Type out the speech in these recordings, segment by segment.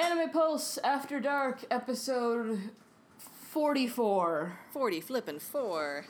Anime Pulse After Dark, episode 44. 40 flippin' 4.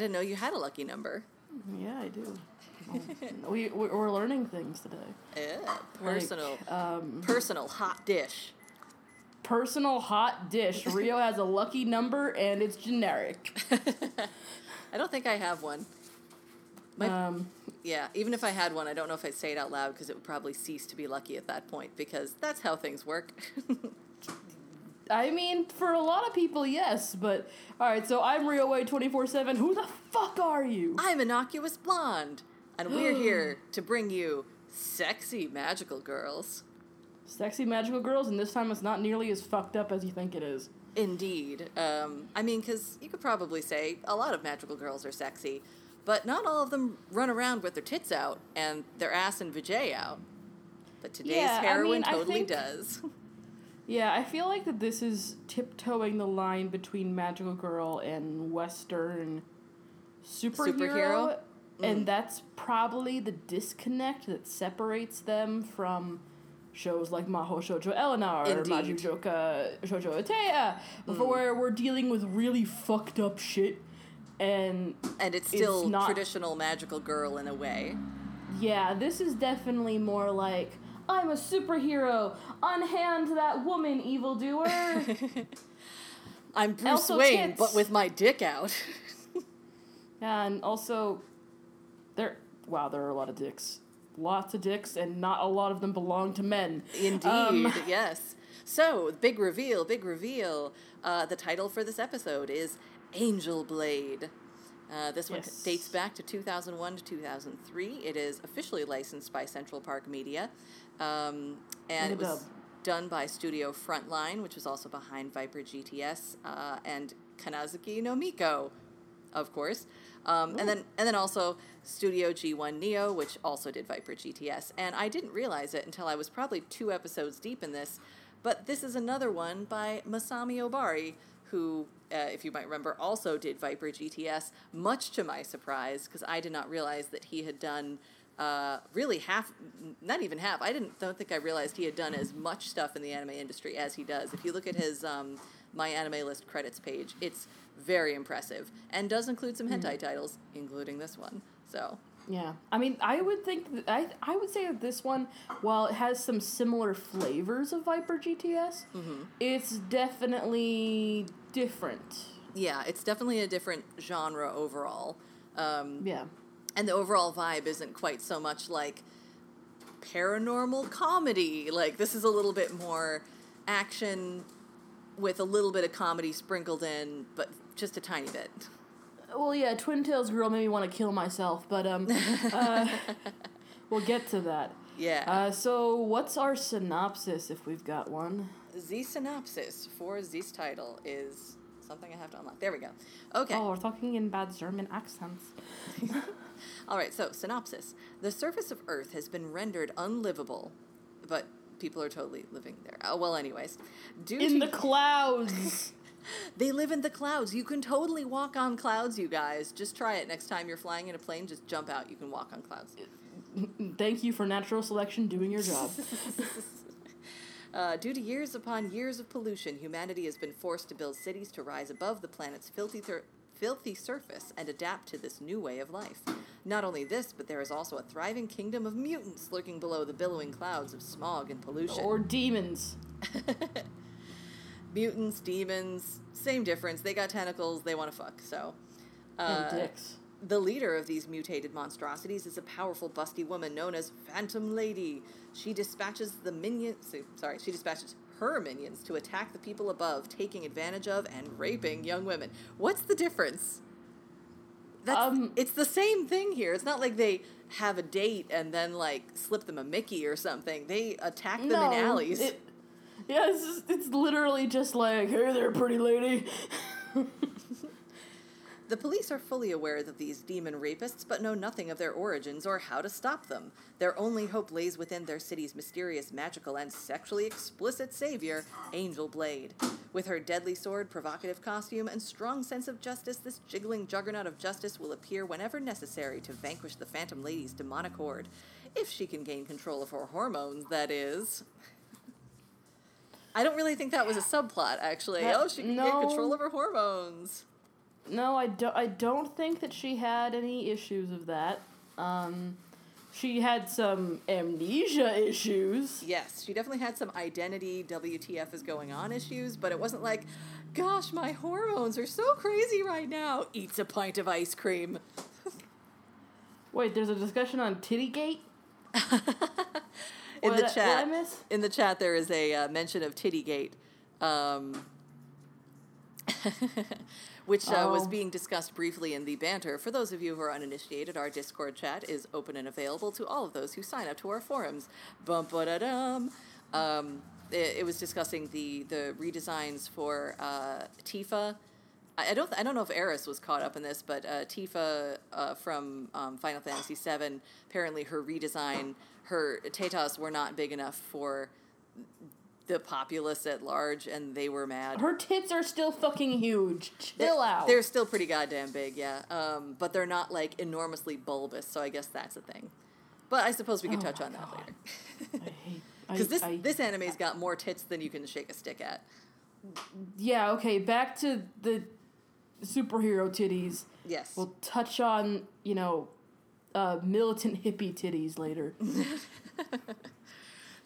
Didn't know you had a lucky number. Yeah, I do. Oh, we, we- we're learning things today. Yeah, personal, um, personal hot dish. Personal hot dish. Ryo has a lucky number and it's generic. I don't think I have one. My, Um, yeah, even if I had one, I don't know if I'd say it out loud because it would probably cease to be lucky at that point because that's how things work. I mean, for a lot of people, yes, but alright, so I'm Ryo Way 24 7. Who the fuck are you? I'm Innocuous Blonde, and we're here to bring you sexy magical girls. Sexy magical girls, and this time it's not nearly as fucked up as you think it is. Indeed. Um, I mean, because you could probably say a lot of magical girls are sexy, but not all of them run around with their tits out and their ass and vajay out. But today's Yeah, I heroine mean, I totally think- does. Yeah, I feel like that this is tiptoeing the line between magical girl and western superhero, Superhero? Mm. and that's probably the disconnect that separates them from shows like Maho Shoujo Eleanor or Indeed. Shoujo Atea, Mm. where we're dealing with really fucked up shit, and and it's It's still not- traditional magical girl in a way. Yeah, this is definitely more like I'm a superhero. Unhand that woman, evildoer. I'm Bruce Also Wayne, tits. but with my dick out. and also, there. Wow, there are a lot of dicks. Lots of dicks, and not a lot of them belong to men. Indeed, Um, yes. So, big reveal, big reveal. Uh, the title for this episode is Angel Blade. Uh, this one Yes. dates back to 2001 to 2003. It is officially licensed by Central Park Media. Um, and it was dub. done by Studio Frontline, which was also behind Viper GTS, uh, and Kannazuki no Miko, of course. Um, and then and then also Studio G1 Neo, which also did Viper GTS. And I didn't realize it until I was probably two episodes deep in this, but this is another one by Masami Obari, who, uh, if you might remember, also did Viper GTS, much to my surprise, because I did not realize that he had done uh, really half, not even half. I didn't don't think I realized he had done as much stuff in the anime industry as he does. If you look at his um, my anime list credits page, it's very impressive and does include some hentai titles, including this one. So Yeah, I mean, I would think that, I I would say that this one, while it has some similar flavors of Viper GTS, it's definitely different. yeah, it's definitely a different genre overall. Um, Yeah. And the overall vibe isn't quite so much like paranormal comedy. Like this is a little bit more action with a little bit of comedy sprinkled in, but just a tiny bit. Well, yeah, Twin Tails Girl made me want to kill myself, but um, uh, we'll get to that. Yeah. Uh, so, what's our synopsis if we've got one? the synopsis for this title is something I have to unlock. There we go. Okay. Oh, we're talking in bad German accents. All right, so synopsis. The surface of Earth has been rendered unlivable, but people are totally living there. Oh, well, anyways. Due In to the clouds. They live in the clouds. You can totally walk on clouds, you guys. Just try it next time you're flying in a plane. Just jump out. You can walk on clouds. Thank you for natural selection doing your job. Uh, due to years upon years of pollution, humanity has been forced to build cities to rise above the planet's filthy, thir- filthy surface and adapt to this new way of life. Not only this, but there is also a thriving kingdom of mutants lurking below the billowing clouds of smog and pollution. or demons. mutants, demons, same difference. They got tentacles. They want to fuck. So, uh, and dicks. The leader of these mutated monstrosities is a powerful, busty woman known as Phantom Lady. She dispatches the minions. Sorry, she dispatches her minions to attack the people above, taking advantage of and raping young women. What's the difference? That's, Um, it's the same thing here. It's not like they have a date and then like slip them a Mickey or something. They attack them in alleys. It, yeah, it's, just, it's literally just like, hey there, pretty lady. The police are fully aware of these demon rapists, but know nothing of their origins or how to stop them. Their only hope lays within their city's mysterious, magical, and sexually explicit savior, Angel Blade. With her deadly sword, provocative costume, and strong sense of justice, this jiggling juggernaut of justice will appear whenever necessary to vanquish the Phantom Lady's demonic horde. If she can gain control of her hormones, that is. I don't really think that was a subplot, actually. That- oh, she can no. gain control of her hormones. No, I don't. I don't think that she had any issues of that. Um, she had some amnesia issues. Yes, she definitely had some identity WTF is going on issues, but it wasn't like, gosh, my hormones are so crazy right now. Eats a pint of ice cream. Wait, there's a discussion on Tittygate. In What the I- chat, what I miss? in the chat, there is a uh, mention of Tittygate, um, which uh, was Oh. being discussed briefly in the banter. For those of you who are uninitiated, our Discord chat is open and available to all of those who sign up to our forums. Bum ba da dum. Um, it, it was discussing the the redesigns for uh, Tifa. I I don't. I don't know if Eris was caught up in this, but uh, Tifa uh, from um, Final Fantasy VII. Apparently, her redesign, her Tetas were not big enough for the populace at large, and they were mad. Her tits are still fucking huge. Chill out. They're still pretty goddamn big, yeah. Um, but they're not like enormously bulbous, so I guess that's a thing. But I suppose we can Oh touch on that later. I hate. Because this I- this anime's got more tits than you can shake a stick at. Yeah. Okay. Back to the superhero titties. Yes. We'll touch on you know, uh, militant hippie titties later.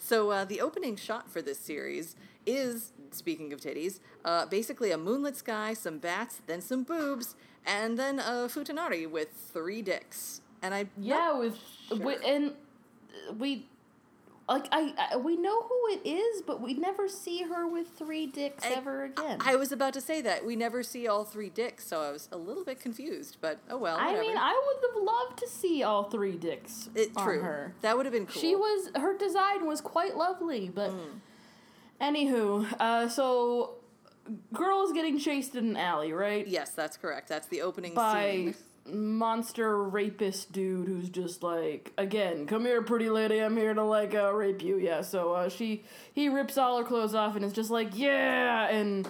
So uh, the opening shot for this series is, speaking of titties, uh, basically a moonlit sky, some bats, then some boobs, and then a futanari with three dicks. And I Yeah, with, sure. and we like I, I we know who it is, but we never see her with three dicks I- ever again. I was about to say that we never see all three dicks, so I was a little bit confused. But oh well. I mean, I would have loved to see all three dicks it, on true. her. That would have been cool. She was her design was quite lovely, but Mm. anywho, uh, so girl is getting chased in an alley, right? Yes, that's correct. That's the opening By scene. Monster rapist dude who's just like, again, come here, pretty lady, I'm here to like uh, rape you. Yeah, so uh, she he rips all her clothes off and is just like, yeah, and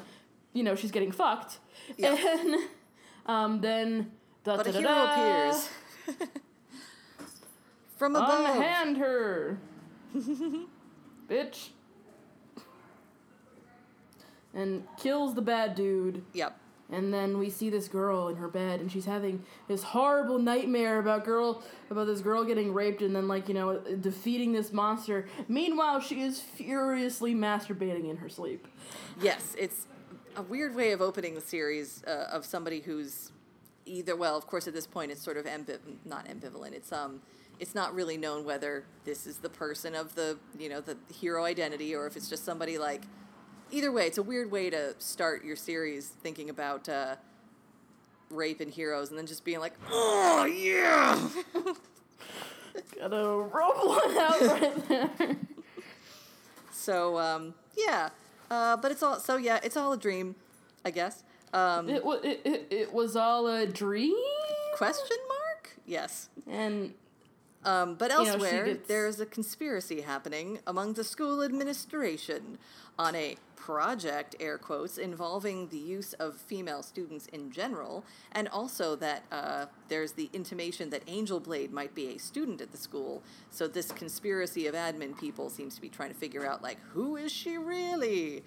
you know she's getting fucked, Yeah. and um then da But da a hero da, appears from above. Unhand her, bitch. And kills the bad dude. Yep. And then we see this girl in her bed, and she's having this horrible nightmare about girl about this girl getting raped, and then like you know defeating this monster. Meanwhile, she is furiously masturbating in her sleep. Yes, it's a weird way of opening the series uh, of somebody who's either well, of course, at this point it's sort of ambiv- not ambivalent. It's um, it's not really known whether this is the person of the you know the hero identity or if it's just somebody like. Either way, it's a weird way to start your series thinking about uh, rape and heroes, and then just being like, "Oh yeah." Gotta roll one out right there. so um, yeah, uh, but it's all so yeah, it's all a dream, I guess. Um, it, wa- it, it, it was all a dream. question mark? Yes. And Um, but know, she elsewhere, gets- there is a conspiracy happening among the school administration on a project, air quotes, involving the use of female students in general, and also that uh, there's the intimation that Angel Blade might be a student at the school. So this conspiracy of admin people seems to be trying to figure out, like, who is she really?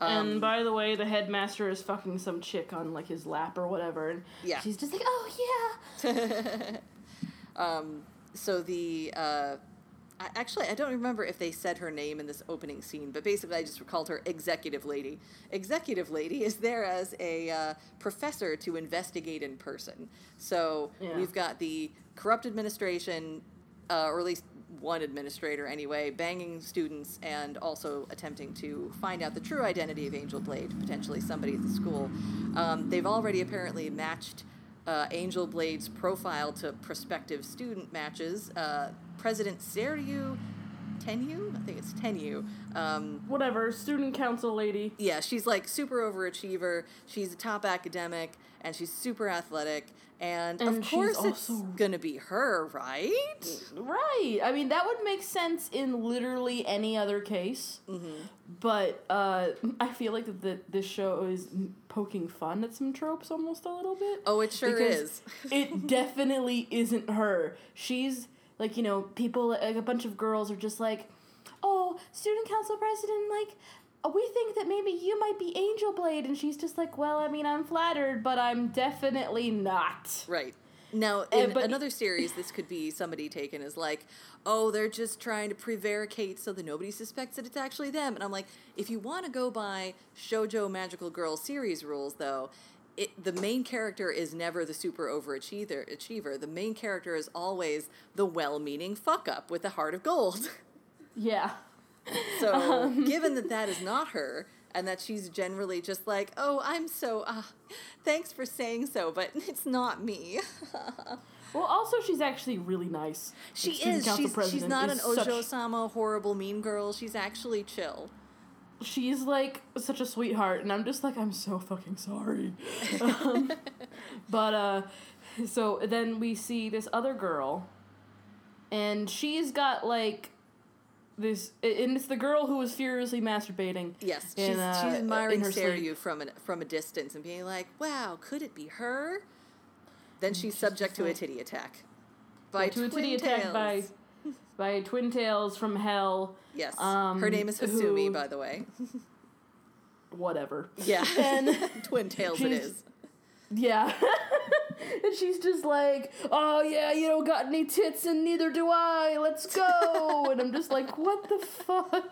Um, and by the way, the headmaster is fucking some chick on like his lap or whatever, and Yeah. she's just like, oh yeah. Um, so the uh, I, actually, I don't remember if they said her name in this opening scene, but basically, I just called her Executive Lady. Executive Lady is there as a uh, professor to investigate in person. So Yeah. we've got the corrupt administration, uh, or at least one administrator anyway, banging students and also attempting to find out the true identity of Angel Blade, potentially somebody at the school. Um, they've already apparently matched uh, Angel Blade's profile to prospective student matches. Uh, President Seryu Tenyu, I think it's Tenyu. Um, Whatever, student council lady. yeah, she's like super overachiever. She's a top academic, and she's super athletic. And, And of course, it's also- gonna be her, right? Right. I mean, that would make sense in literally any other case. Mm-hmm. But uh, I feel like that this show is poking fun at some tropes almost a little bit. Oh, it sure because is. it definitely isn't her. She's like, you know, people, like a bunch of girls are just like, oh, student council president, like, uh, we think that maybe you might be Angel Blade. And she's just like, well, I mean, I'm flattered, but I'm definitely not. Right. Now, Uh, in but- another series, this could be somebody taken as like, oh, they're just trying to prevaricate so that nobody suspects that it's actually them. And I'm like, if you want to go by shojo Magical Girl series rules, though, it, the main character is never the super overachiever. Achiever. The main character is always the well-meaning fuck up with a heart of gold. Yeah. So, Um. given that that is not her, and that she's generally just like, oh, I'm so, uh, thanks for saying so, but it's not me. Well, also, she's actually really nice. She is. She's, she's not is an Ojo-sama horrible mean girl. She's actually chill. She's like such a sweetheart and i'm just like i'm so fucking sorry um, but uh so then we see this other girl and she's got like this and it's the girl who was furiously masturbating Yes, in, she's, uh, she's admiring her sleep. Seryu from an, from a distance and being like, "Wow, could it be her?" Then she's, she's subject to a titty attack by to a titty attack by by twin tails from hell Yes, um, her name is Hasumi, who- by the way. whatever Yeah, and twin tails it is. Yeah. and she's just like, oh, yeah, you don't got any tits and neither do I. Let's go. and I'm just like, what the fuck?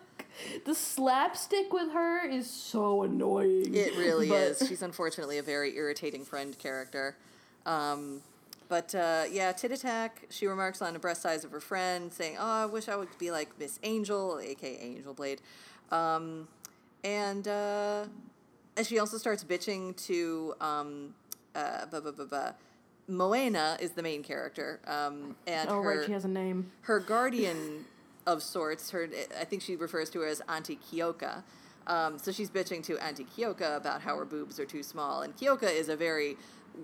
The slapstick with her is so annoying. It really But- is. She's unfortunately a very irritating friend character. Um, but uh, yeah, tit attack. She remarks on the breast size of her friend, saying, "Oh, I wish I would be like Miss Angel, aka Angel Blade." Um, and uh, and she also starts bitching to um, uh, buh, buh, buh, buh. Moena is the main character, um, and Oh, her right, she has a name. her guardian of sorts. Her, I think she refers to her as Auntie Kyoka. Um, so she's bitching to Auntie Kyoka about how her boobs are too small, and Kyoka is a very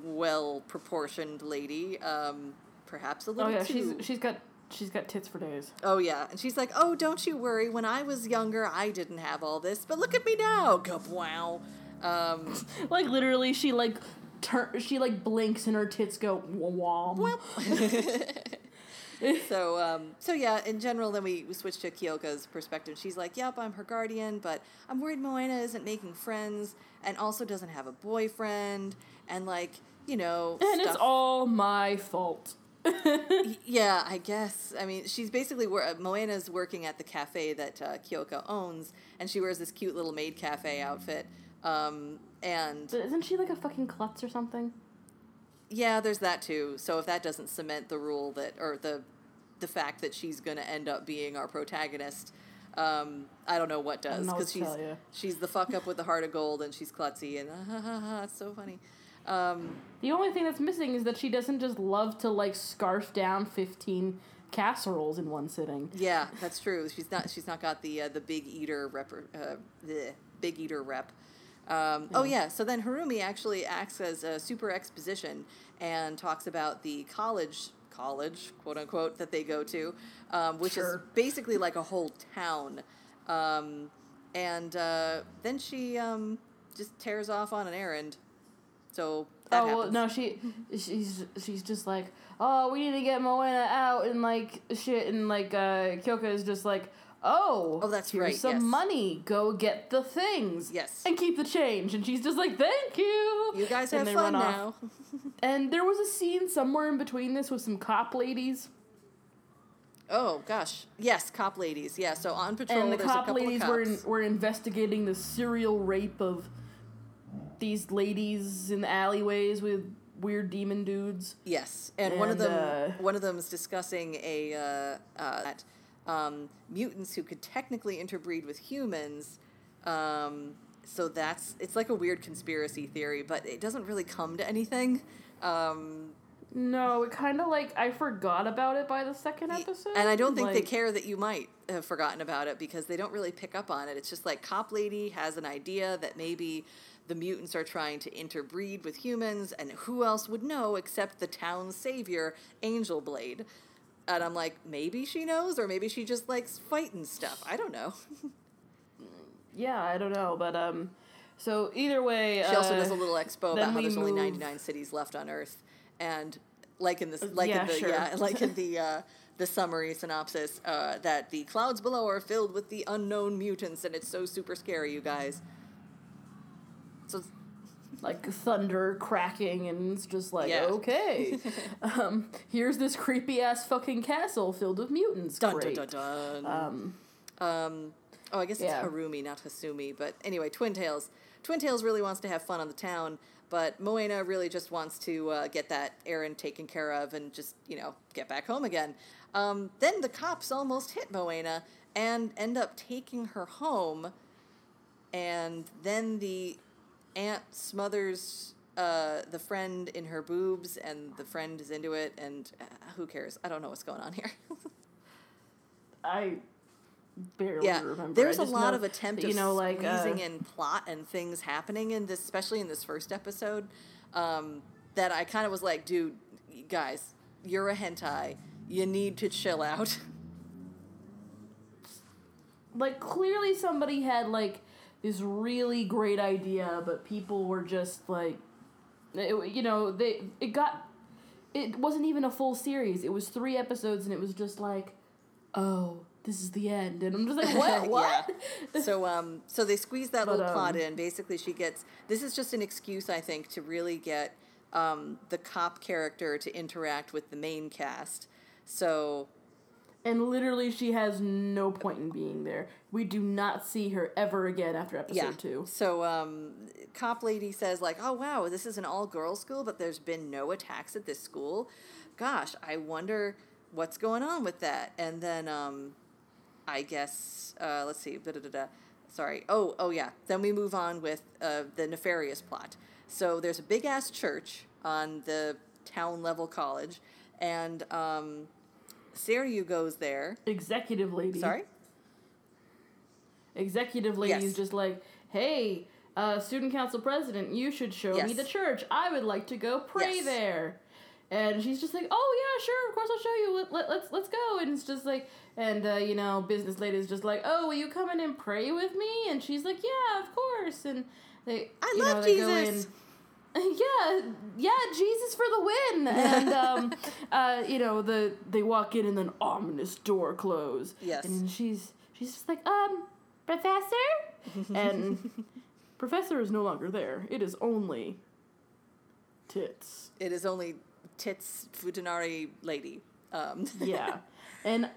well proportioned lady, um, perhaps a little. Oh, little yeah, too. she's, she's got. She's got tits for days. Oh yeah, and she's like, "Oh, don't you worry. When I was younger, I didn't have all this, but look at me now, wow." Um, Like literally, she like tur- she like blinks and her tits go wom. so um, so yeah, in general, then we, we switch to Kyoka's perspective. She's like, "Yep, I'm her guardian, but I'm worried Moena isn't making friends, and also doesn't have a boyfriend, and like, you know, and it's all my fault. yeah, I guess. I mean, she's basically wor- uh, Moena's working at the cafe that uh, Kyoka owns, and she wears this cute little maid cafe outfit. Um, and But isn't she like a fucking klutz or something? yeah, there's that too. So if that doesn't cement the rule that, or the, the fact that she's going to end up being our protagonist, um, I don't know what does because she's she's the fuck up with the heart of gold, and she's klutzy, and ha ha ha, it's so funny. Um, The only thing that's missing is that she doesn't just love to like scarf down fifteen casseroles in one sitting. Yeah, that's true. She's not. She's not got the uh, the big eater rep. Uh, bleh, big eater rep. Um, Oh yeah. So then Harumi actually acts as a super exposition and talks about the college college quote unquote that they go to, um, which is basically like a whole town. Um, and uh, then she um, just tears off on an errand. So that oh well, no, she she's she's just like, oh, we need to get Moena out and like shit, and like uh, Kyoka is just like, oh, Oh, that's here's right, some yes. money, go get the things, Yes. and keep the change, and she's just like, thank you. You guys and have they fun now. And there was a scene somewhere in between this with some cop ladies. Oh gosh, yes, cop ladies. Yeah, so on patrol. and the cop ladies were in, were investigating the serial rape of these ladies in the alleyways with weird demon dudes. Yes, and, one of them uh, one of them is discussing a uh, uh, that um, mutants who could technically interbreed with humans. Um, so that's it's like a weird conspiracy theory, but it doesn't really come to anything. Um, No, it kind of like I forgot about it by the second episode. and I don't think they care that you might have forgotten about it because they don't really pick up on it. It's just like cop lady has an idea that maybe the mutants are trying to interbreed with humans, and who else would know except the town's savior, Angel Blade? And I'm like, maybe she knows, or maybe she just likes fighting stuff. I don't know. Yeah, I don't know, but um, so either way, She also uh, does a little expo about how there's only 99 cities left on Earth, and like in this, like yeah, in the sure. yeah, like in the uh, the summary synopsis, uh, that the clouds below are filled with the unknown mutants, and it's so super scary, you guys. Like thunder cracking, and it's just like Yeah. okay, um, here's this creepy ass fucking castle filled with mutants. dun Great. dun dun dun. Um, Um, oh, I guess it's Yeah. Harumi, not Hasumi. But anyway, Twin Tails. Twin Tails really wants to have fun on the town, but Moena really just wants to uh, get that errand taken care of and just, you know, get back home again. Um, then the cops almost hit Moena and end up taking her home, and then the aunt smothers uh, the friend in her boobs, and the friend is into it, and uh, who cares? I don't know what's going on here. I barely yeah, remember. there's a lot know of attempt you know, like uh, in plot and things happening in this, especially in this first episode. Um, that I kind of was like, dude, guys, you're a hentai. You need to chill out. like clearly somebody had like this really great idea, but people were just like, it, you know, they it got. It wasn't even a full series. It was three episodes, and it was just like, oh, this is the end, and I'm just like, what? What? Yeah. So um so they squeeze that But, little plot um, in. Basically she gets this is just an excuse I think to really get um the cop character to interact with the main cast. So And literally, she has no point in being there. We do not see her ever again after episode yeah. two. So um cop lady says like, "Oh wow, this is an all girls school, but there's been no attacks at this school. Gosh, I wonder what's going on with that." And then um I guess uh, let's see. Da, da, da. Sorry. Oh, oh yeah. Then we move on with uh, the nefarious plot. So there's a big ass church on the town level college, and um, Seryu goes there. Executive lady. Sorry. Executive lady Yes. is just like, hey, uh, student council president, you should show me the church. I would like to go pray Yes. there. And she's just like, oh yeah, sure, of course I'll show you. Let, let, let's let's go. And it's just like, and uh, you know, business lady is just like, oh, will you come in and pray with me? And she's like, yeah, of course. And they, I you love know, they go Jesus. in. Yeah, yeah, Jesus for the win. And um, uh, you know, the they walk in and then ominous door close. Yes. And she's she's just like, um, professor? and professor is no longer there. It is only tits. It is only tits futanari lady. Um, Yeah. and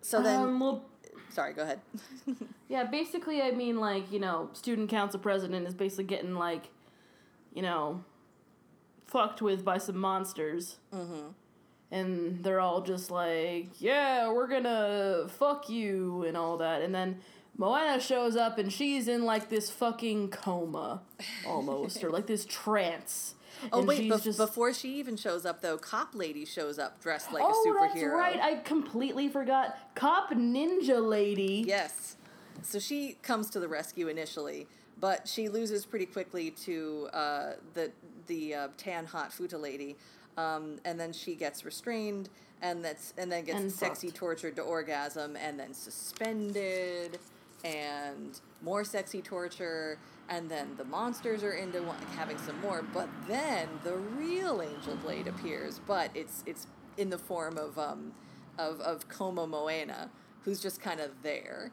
so then, um, well, sorry, go ahead. yeah, basically I mean like, you know, student council president is basically getting like, you know, fucked with by some monsters. mm-hmm. and they're all just like, "Yeah, we're gonna fuck you" and all that. And then Moena shows up and she's in like this fucking coma, almost, or like this trance. Oh And wait, she's bef- just- before she even shows up though, cop lady shows up dressed like oh, a superhero. that's right. I completely forgot. Cop ninja lady. Yes. So she comes to the rescue initially, but she loses pretty quickly to uh, the the uh, tan hot futa lady, um, and then she gets restrained, and that's and then gets And sexy fucked. tortured to orgasm, and then suspended, and more sexy torture, and then the monsters are into wa- having some more. But then the real Angel Blade appears, but it's it's in the form of um, of of Como Moena, who's just kind of there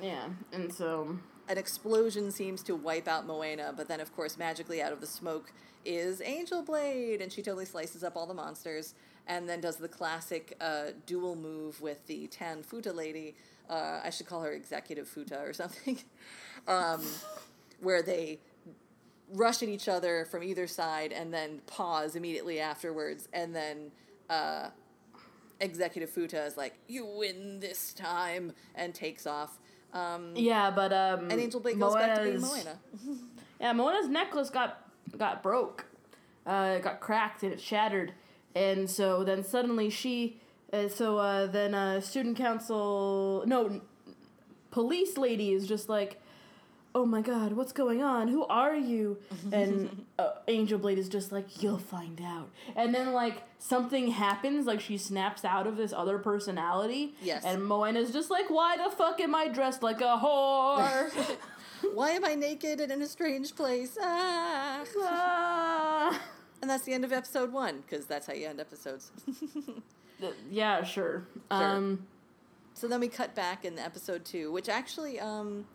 Yeah, and so an explosion seems to wipe out Moena, but then, of course, magically out of the smoke is Angel Blade, and she totally slices up all the monsters. and then does the classic uh, dual move with the Tan Futa lady. Uh, I should call her Executive Futa or something, um, where they rush at each other from either side and then pause immediately afterwards, and then uh, Executive Futa is like, "You win this time," and takes off. Um, Yeah, but um. and Angel Blade goes back to being Moena. Yeah, Moena's necklace got got broke, uh, it got cracked and it shattered, and so then suddenly she, uh, so uh, then uh, student council, no, police lady is just like, oh my god, what's going on? Who are you? And uh, Angel Blade is just like, you'll find out. And then like something happens, like she snaps out of this other personality. Yes. And Moena's just like, why the fuck am I dressed like a whore? Why am I naked and in a strange place? Ah. Ah. And that's the end of episode one, because that's how you end episodes. Yeah, sure. Um, so then we cut back in episode two, which actually, um,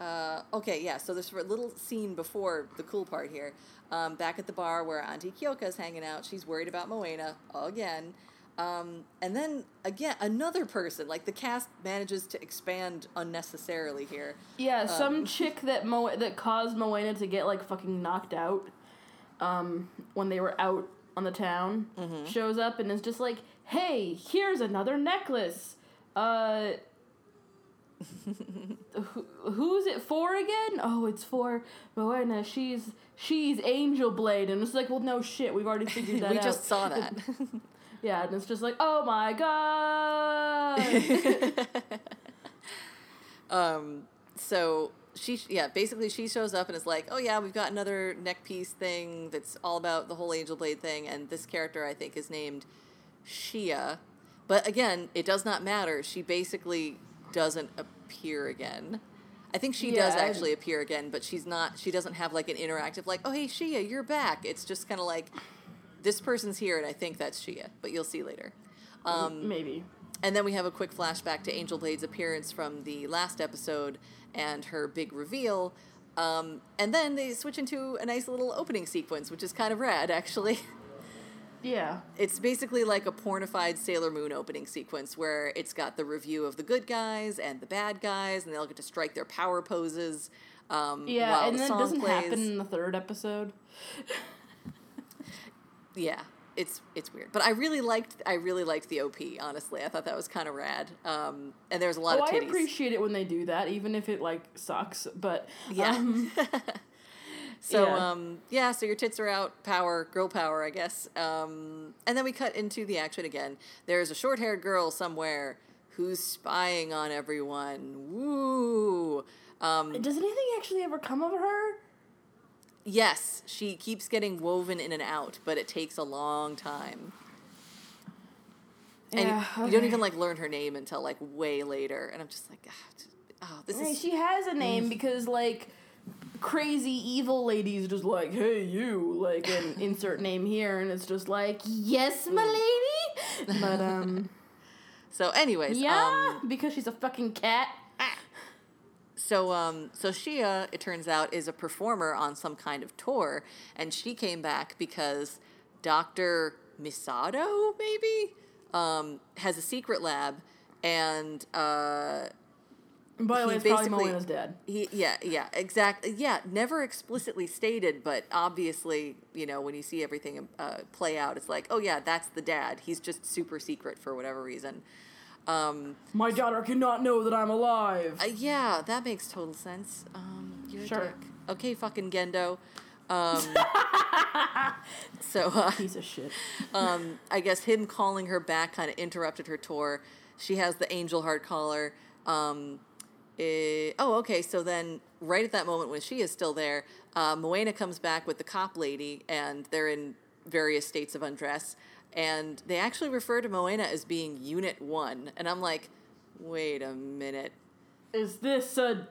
uh, okay, yeah. So there's a little scene before the cool part here. Um, back at the bar where Auntie Kyoka is hanging out, she's worried about Moena again. Um, and then again, another person. Like the cast manages to expand unnecessarily here. yeah, Um, some chick that Mo that caused Moena to get like fucking knocked out, um, when they were out on the town, Mm-hmm. shows up and is just like, "Hey, here's another necklace. Uh, who, who's it for again? Oh, it's for Moena. She's she's Angel Blade." And it's like, "Well, no shit. We've already figured that we out." We just saw that. yeah, and it's just like, "Oh my god." Um, so she, yeah, basically she shows up and is like, oh yeah, we've got another neck piece thing that's all about the whole Angel Blade thing, and this character I think is named Shia, but again, it does not matter. She basically doesn't appear again. I think she does Yeah, I- actually appear again, but she's not. She doesn't have like an interactive like, oh hey Shia, you're back. It's just kind of like this person's here, and I think that's Shia, but you'll see later. Um, Maybe. and then we have a quick flashback to Angel Blade's appearance from the last episode and her big reveal. Um, and then they switch into a nice little opening sequence, which is kind of rad, actually. Yeah. It's basically like a pornified Sailor Moon opening sequence where it's got the review of the good guys and the bad guys, and they all get to strike their power poses. Um, Yeah, while and the then it doesn't plays. happen in the third episode. Yeah, it's it's weird, but I really liked I really liked the OP. Honestly, I thought that was kind of rad. Um, and there's a lot Oh, of I appreciate it when they do that, even if it like sucks. But Yeah. um, So Yeah. um yeah, so your tits are out, power, girl power, I guess. Um and then we cut into the action again. There's a short-haired girl somewhere who's spying on everyone. Woo. Um does anything actually ever come of her? yes, she keeps getting woven in and out, but it takes a long time. And you- Yeah, you, don't even like learn her name until like way later, and I'm just like, ah, oh, this is she has a name because like crazy evil ladies just like, hey you, like and insert name here, and it's just like, yes, my lady. But um, so. Anyways, yeah, um, because she's a fucking cat. So, um, so Shia, it turns out, is a performer on some kind of tour, and she came back because Doctor Misato, maybe, um, has a secret lab, and uh, By the way, it's probably Moena's dad. he, yeah, yeah, exactly, yeah, never explicitly stated, but obviously, you know, when you see everything uh, play out, it's like, oh yeah, that's the dad. He's just super secret for whatever reason. Um, My daughter cannot know that I'm alive. Uh, yeah, that makes total sense. Um, you're Sure. a dick. Okay, fucking Gendo. Um, so, uh, Piece of shit. um, I guess him calling her back kind of interrupted her tour. She has the angel heart collar. Um, is, oh, okay, so then right at that moment when she is still there, uh, Moena comes back with the cop lady, and they're in various states of undress. And they actually refer to Moena as being Unit 1. And I'm like, wait a minute. Is this a.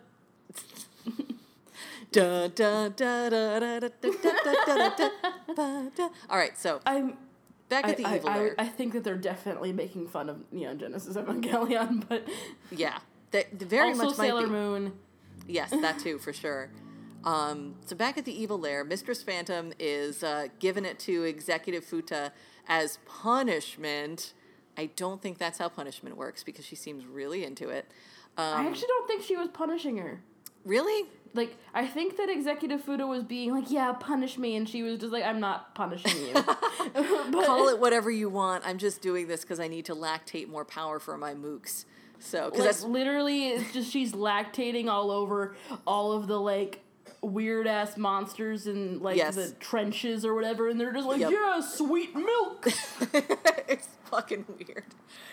All right, so I'm back at the I, evil. I, I, I, think that they're definitely making fun of Neon Genesis Evangelion, but yeah, they very also much Sailor might be. Moon. Yes, that too for sure. Um, so back at the evil lair, Mistress Phantom is uh, giving it to Executive Futa as punishment. I don't think that's how punishment works because she seems really into it. I Um, actually don't think she was punishing her. really? Like, I think that Executive Futa was being like, yeah, punish me, and she was just like, I'm not punishing you. but, Call it whatever you want. I'm just doing this because I need to lactate more power for my mooks. So, because like, that's literally, it's just she's lactating all over all of the, like, weird ass monsters in, like, Yes. the trenches or whatever, and they're just like, Yep. yeah, sweet milk. it's fucking weird.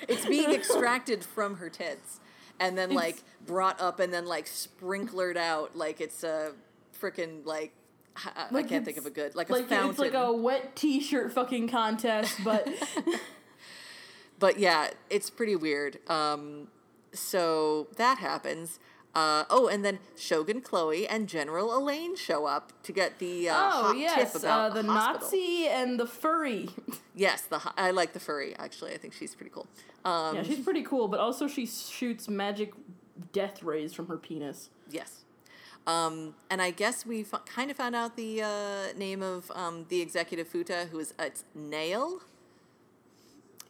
It's being extracted from her tits and then like brought up and then like sprinklered out like it's a freaking like I, I can't think of a good like, like, a fountain. it's like a wet t shirt fucking contest, but. But yeah, it's pretty weird. Um, so that happens. Uh, oh, and then Shogun Chloe and General Elaine show up to get the uh, Oh yes, tip about uh, the hospital. Nazi and the furry. Yes, the I like the furry. Actually, I think she's pretty cool. Um, yeah, she's pretty cool, but also she shoots magic death rays from her penis. Yes. Um, and I guess we f- kind of found out the uh, name of um, the executive Futa, who is uh, it's Nail.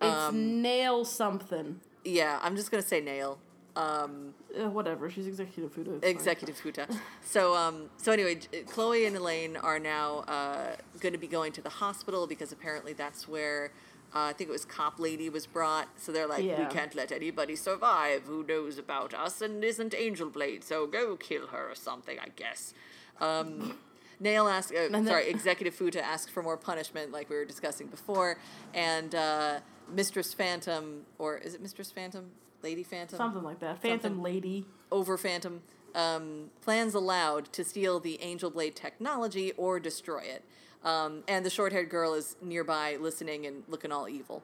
It's Um, nail something. Yeah, I'm just gonna say Nail. Um, Uh, whatever. She's executive fine. executive Futa. So, um, so anyway, Chloe and Elaine are now uh, going to be going to the hospital because apparently that's where uh, I think it was Cop Lady was brought. So they're like, we can't let anybody survive who knows about us and isn't Angel Blade. So go kill her or something, I guess. Um, Nail asked, uh, sorry, Executive Futa asked for more punishment, like we were discussing before, and uh, Mistress Phantom, or is it Mistress Phantom? Lady Phantom? Something like that. Phantom Something. lady. over Phantom um, plans aloud to steal the Angel Blade technology or destroy it. Um, and the short haired girl is nearby listening and looking all evil.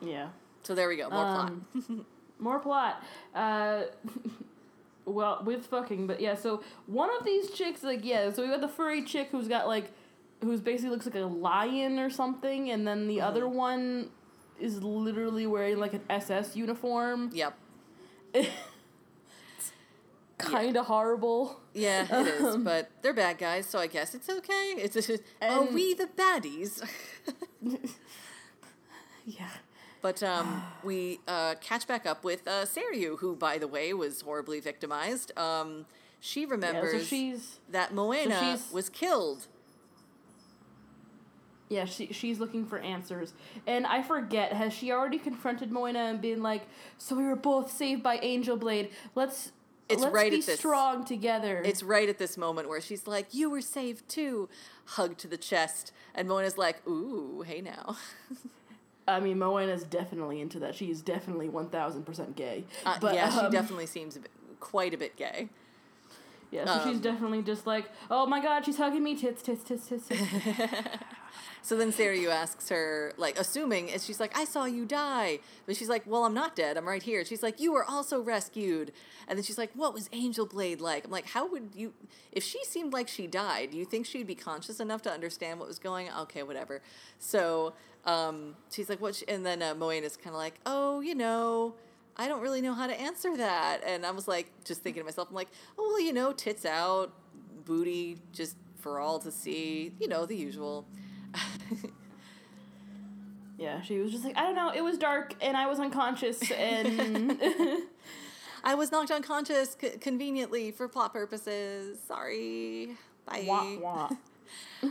Yeah. So there we go, more Um, plot. More plot. Uh, well, with fucking, but yeah. So one of these chicks, like, yeah. So we got the furry chick who's got like, who's basically looks like a lion or something, and then the other one is literally wearing like an SS uniform. Yep. Kind of horrible. Yeah, it is. Um, But they're bad guys, so I guess it's okay. It's just, And- we the baddies. Yeah. But um, we uh, catch back up with uh, Seryu, who, by the way, was horribly victimized. Um, she Yeah. remembers So she's. that Moena she's- was killed. Yeah, she she's looking for answers. And I forget, has she already confronted Moena and been like, "So we were both saved by Angel Blade. Let's It's let's right be at this- strong together." It's right at this moment where she's like, "You were saved too," hug to the chest, and Moena's like, "Ooh, hey now." I mean, Moena's definitely into that. She is definitely one thousand percent gay. Uh, but yeah, she um, definitely seems a bit, quite a bit gay. Yeah, so she's um, definitely just like, "Oh my God, she's hugging me, tits, tits, tits, tits." tits. So then Seryu asks her, like, assuming, and she's like, "I saw you die," but she's like, "Well, I'm not dead. I'm right here." She's like, "You were also rescued," and then she's like, "What was Angel Blade like?" I'm like, "How would you? If she seemed like she died, do you think she'd be conscious enough to understand what was going? on? Okay, whatever." So um, she's like, "What?" sh-" And then uh, Moena's kind of like, "Oh, you know." I don't really know how to answer that. And I was like, just thinking to myself, I'm like, oh, well, you know, tits out, booty just for all to see, you know, the usual. yeah, she was just like, "I don't know. It was dark and I was unconscious and." I was knocked unconscious c- conveniently for plot purposes. Sorry. Bye. wah, wah.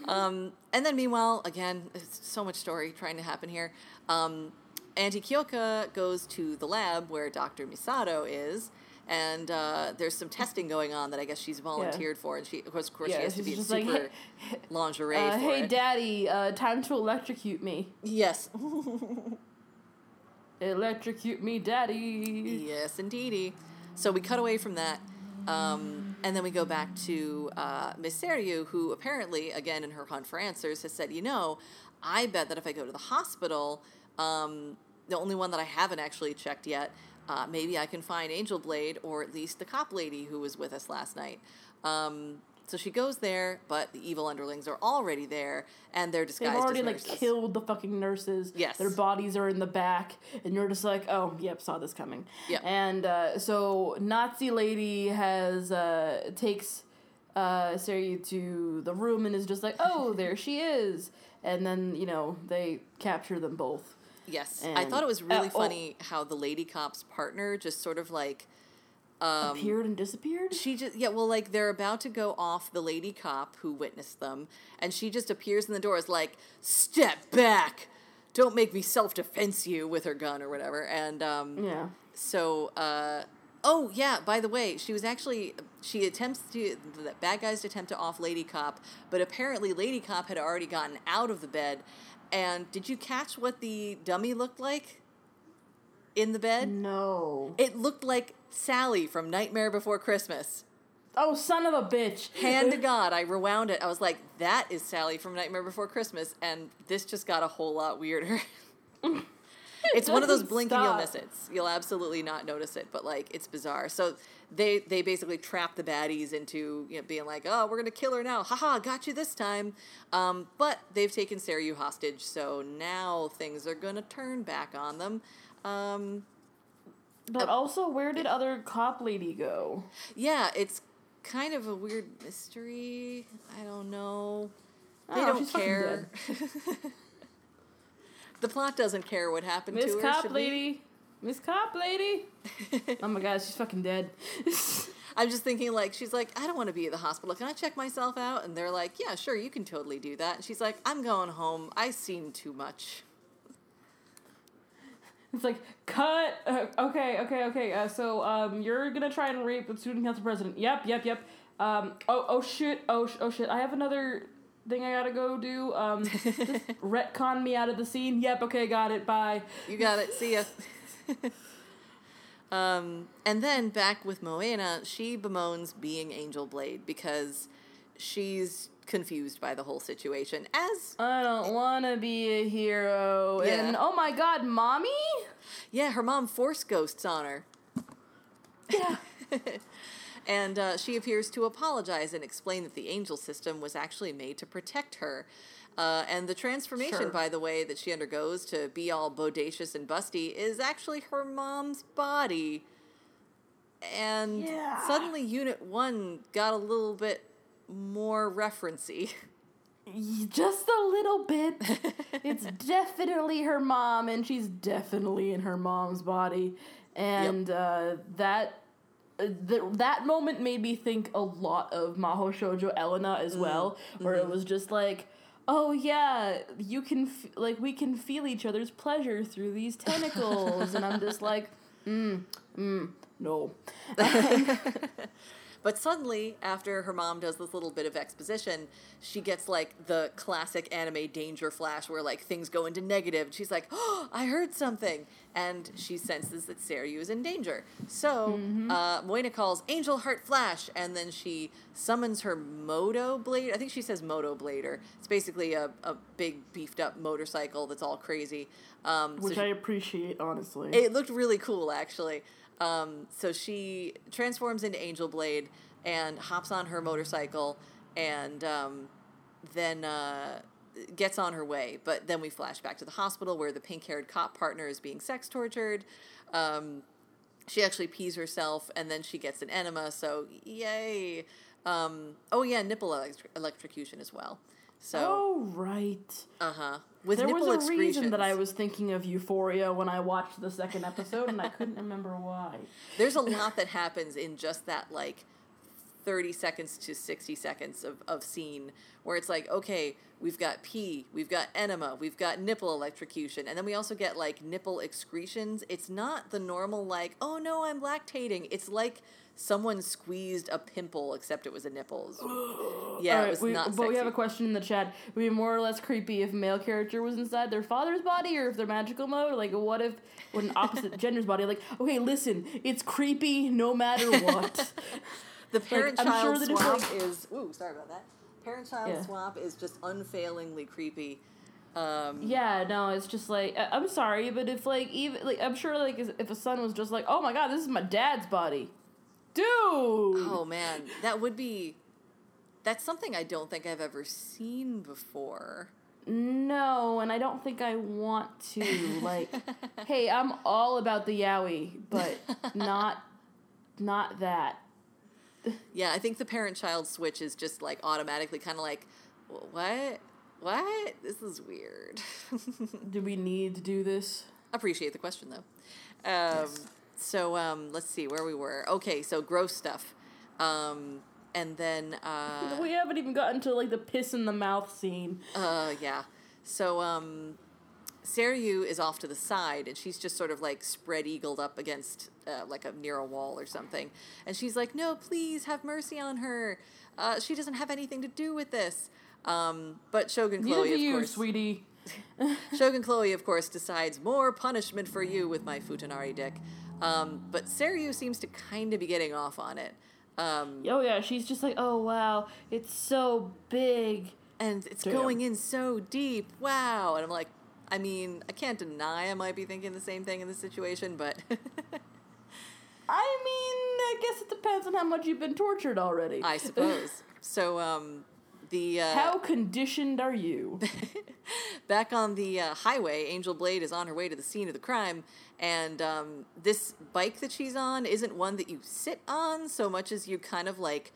Um, and then meanwhile, again, it's so much story trying to happen here. Um, Auntie Kyoka goes to the lab where Dr. Misato is, and uh, there's some testing going on that I guess she's volunteered for, and she, of course, of course Yeah, she has to be in super like, lingerie Uh, for hey, it. Daddy, uh, time to electrocute me. yes. Electrocute me, Daddy. Yes, indeedy. So we cut away from that, um, and then we go back to uh, Miss Seryu, who apparently, again in her hunt for answers, has said, "You know, I bet that if I go to the hospital, um, the only one that I haven't actually checked yet, uh, maybe I can find Angel Blade or at least the cop lady who was with us last night." Um, so she goes there, but the evil underlings are already there, and they're disguised They've already like killed the fucking nurses. Yes. Their bodies are in the back, and you're just like, oh, yep, saw this coming. Yep. And uh, so Nazi lady has uh, takes uh, Seiryu to the room and is just like, oh, there she is. And then, you know, they capture them both. Yes, I thought it was really uh, oh. funny how the lady cop's partner just sort of like um, Appeared and disappeared? she just yeah well like they're about to go off the lady cop who witnessed them and she just appears in the door is like step back don't make me self-defense you with her gun or whatever and um, Yeah. so uh, oh yeah by the way she was actually she attempts to the bad guys attempt to off lady cop but apparently lady cop had already gotten out of the bed and did you catch what the dummy looked like in the bed No. it looked like sally from nightmare before christmas Oh, son of a bitch. hand to god i rewound it i was like that is sally from nightmare before christmas and this just got a whole lot weirder it's one of those blink and you'll miss it. You'll absolutely not notice it, but like it's bizarre. So they they basically trap the baddies into you know, being like, oh, we're gonna kill her now, haha, got you this time. Um, but they've taken Seryu hostage, so now things are gonna turn back on them. Um, But also, where did other cop lady go? yeah, it's kind of a weird mystery. I don't know. They Oh, don't care. the plot doesn't care what happened Miss to her. Cop? Lady. Miss Cop Lady. oh my god, she's fucking dead. I'm just thinking, like, she's like, I don't want to be at the hospital. Can I check myself out? And they're like, Yeah, sure, you can totally do that. And she's like, I'm going home. I've seen too much. it's like cut. Uh, okay, okay, okay. Uh, so um, you're gonna try and rape the student council president. Yep, yep, yep. Um, oh, oh shit. Oh, sh- oh shit. I have another thing I gotta go do. Um, retcon me out of the scene. Yep. Okay, got it. Bye. You got it. See ya. um, and then back with Moena, she bemoans being Angel Blade because she's confused by the whole situation. As, I don't wanna be a hero. Yeah. And oh my god, mommy. yeah, her mom force ghosts on her. Yeah. And uh, she appears to apologize and explain that the angel system was actually made to protect her. Uh, and the transformation, Sure. by the way, that she undergoes to be all bodacious and busty is actually her mom's body. And Yeah. suddenly, Unit 1 got a little bit more referency. Just a little bit. it's definitely her mom, and she's definitely in her mom's body. And uh, that th- that moment made me think a lot of Maho Shoujo Elena as well, where it was just like, oh yeah, you can f- like we can feel each other's pleasure through these tentacles, and I'm just like, mm, mm, no. But suddenly, after her mom does this little bit of exposition, she gets like the classic anime danger flash where like things go into negative. And she's like, "Oh, I heard something," and she senses that Seryu is in danger. So uh, Moena calls Angel Heart Flash, and then she summons her Moto Blade. I think she says Moto Blader. It's basically a, a big beefed up motorcycle that's all crazy. Um, so Which she- I appreciate, honestly. it looked really cool, actually. Um, so she transforms into Angel Blade and hops on her motorcycle and um, then uh, gets on her way. But then we flash back to the hospital where the pink haired cop partner is being sex tortured. Um, she actually pees herself and then she gets an enema, so yay. Um, oh, yeah, nipple electrocution as well. So, oh, right. uh huh. With there nipple was a reason that I was thinking of Euphoria when I watched the second episode, and I couldn't remember why. There's a lot that happens in just that like 30 seconds to 60 seconds of, of scene where it's like, okay, we've got pee, we've got enema, we've got nipple electrocution, and then we also get like nipple excretions. It's not the normal like, oh no, I'm lactating. It's like someone squeezed a pimple, except it was a nipple. Yeah, All it was we, not but we have a question in the chat. Would be more or less creepy if a male character was inside their father's body, or if they're magical mode? Like, what if with an opposite gender's body? Like, okay, listen, it's creepy no matter what. The parent I'm child sure swap like- is ooh, sorry about that. Parent child Yeah. swap is just unfailingly creepy. Um, yeah, no, it's just like I- I'm sorry, but if like even like I'm sure like if a son was just like, oh my god, this is my dad's body, dude. Oh man, that would be. That's something I don't think I've ever seen before. No, and I don't think I want to. Like, hey, I'm all about the yaoi, but not not that. Yeah, I think the parent child switch is just like automatically kind of like, what? What? This is weird. Do we need to do this? Appreciate the question though. Um, So um, let's see where we were. Okay, so gross stuff. Um, and then, uh, we haven't even gotten to like the piss in the mouth scene. uh, yeah. So um, Seryu is off to the side, and she's just sort of like spread eagled up against uh, like a near a wall or something. And she's like, "No, please have mercy on her. Uh, she doesn't have anything to do with this." Um, but Shogun Neither Chloe, of you, course, sweetie. Shogun Chloe, of course, decides more punishment for you with my Futanari dick. Um, but Seryu seems to kind of be getting off on it. Um, Oh yeah, she's just like, oh wow, it's so big. and it's Damn. going in so deep. Wow. And I'm like, I mean, I can't deny I might be thinking the same thing in this situation, but I mean, I guess it depends on how much you've been tortured already. I suppose. So, um, the uh, How conditioned are you? back on the uh, highway, Angel Blade is on her way to the scene of the crime, and um, this bike that she's on isn't one that you sit on so much as you kind of like,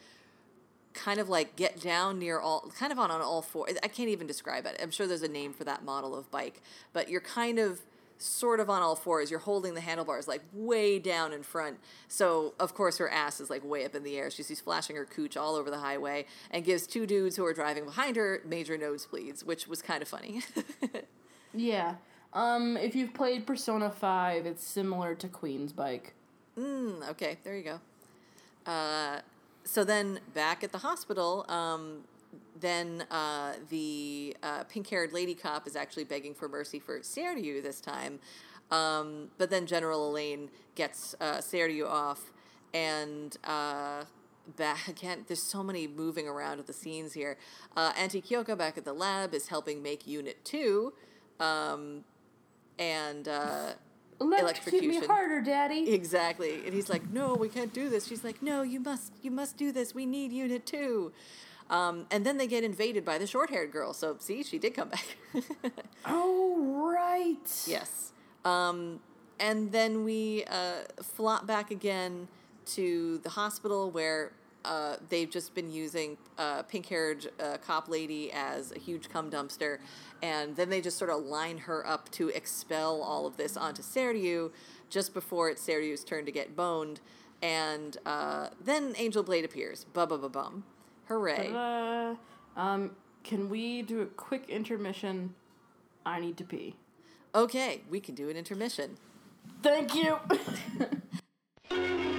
kind of like get down near all, kind of on on all four. I can't even describe it. I'm sure there's a name for that model of bike, but you're kind of sort of on all fours. You're holding the handlebars like way down in front. So of course her ass is like way up in the air. She's, sees flashing her cooch all over the highway and gives two dudes who are driving behind her major nosebleeds, which was kind of funny. yeah. Um, if you've played Persona 5, it's similar to Queen's Bike. Mm, okay, there you go. Uh, so then back at the hospital, um, then uh, the uh, pink-haired lady cop is actually begging for mercy for Seryu this time. Um, but then General Elaine gets uh, Seryu off, and uh, back again. There's so many moving around at the scenes here. Uh, Auntie Kyoko back at the lab is helping make Unit Two, um, and. Uh, Electrocute me harder, Daddy. Exactly. And he's like, "No, we can't do this." She's like, "No, you must you must do this. We need unit 2." Um, and then they get invaded by the short-haired girl. So, see, she did come back. Oh, right. yes. Um, and then we uh, flop back again to the hospital where uh, they've just been using uh, pink-haired uh, cop lady as a huge cum dumpster, and then they just sort of line her up to expel all of this onto Seryu just before it's Seryu's turn to get boned, and uh, then Angel Blade appears. Ba ba ba bum, hooray! Um, can we do a quick intermission? I need to pee. Okay, we can do an intermission. Thank you.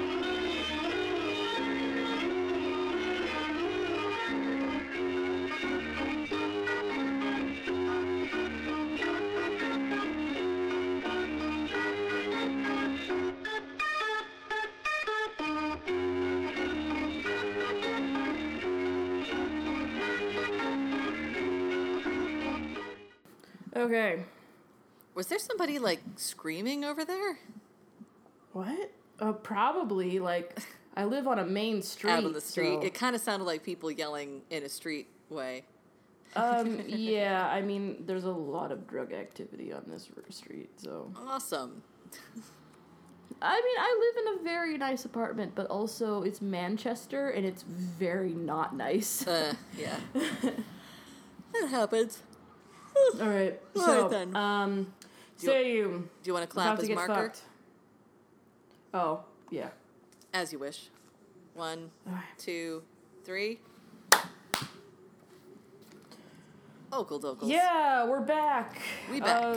okay. Was there somebody like screaming over there? What? Uh, probably like I live on a main street. out on the street. so- It kind of sounded like people yelling in a street way. um, yeah, I mean, there's a lot of drug activity on this street, so. Awesome. I mean, I live in a very nice apartment, but also it's Manchester and it's very not nice. Uh, yeah. that happens. All right, All so right then. um, Do you- say you Do you want to clap as get marker? fucked. Oh yeah. As you wish. One, right. two, three. Dokles. Yeah, we're back. We back. Uh,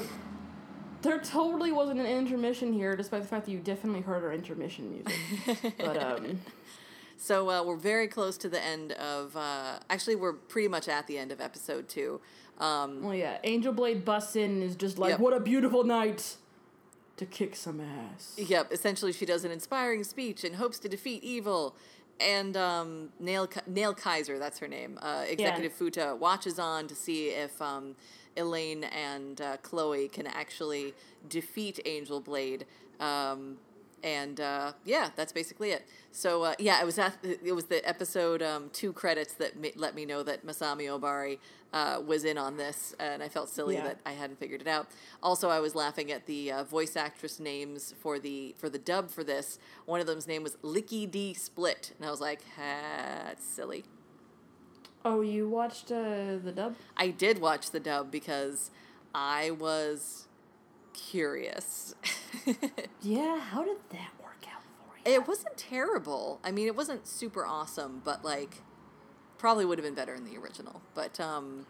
there totally wasn't an intermission here, despite the fact that you definitely heard our intermission music. but um, So uh, we're very close to the end of. Uh, actually, we're pretty much at the end of episode two. Um, well, yeah, Angel Blade busts in and is just like, Yep. "What a beautiful night to kick some ass." Yep. Essentially, she does an inspiring speech and hopes to defeat evil. And um, Nail Nail Kaiser, that's her name. Uh, Executive Futa watches on to see if um, Elaine and uh, Chloe can actually defeat Angel Blade. Um, and uh, yeah, that's basically it. So uh, yeah, it was at, it was the episode um, two credits that let me know that Masami Obari uh, was in on this, and I felt silly Yeah. that I hadn't figured it out. Also, I was laughing at the uh, voice actress names for the for the dub for this. One of them's name was Licky D Split, and I was like, that's silly. Oh, you watched uh, the dub? I did watch the dub because I was curious. Yeah. How did that work out for you? it wasn't terrible. I mean, it wasn't super awesome, but like probably would have been better in the original. But um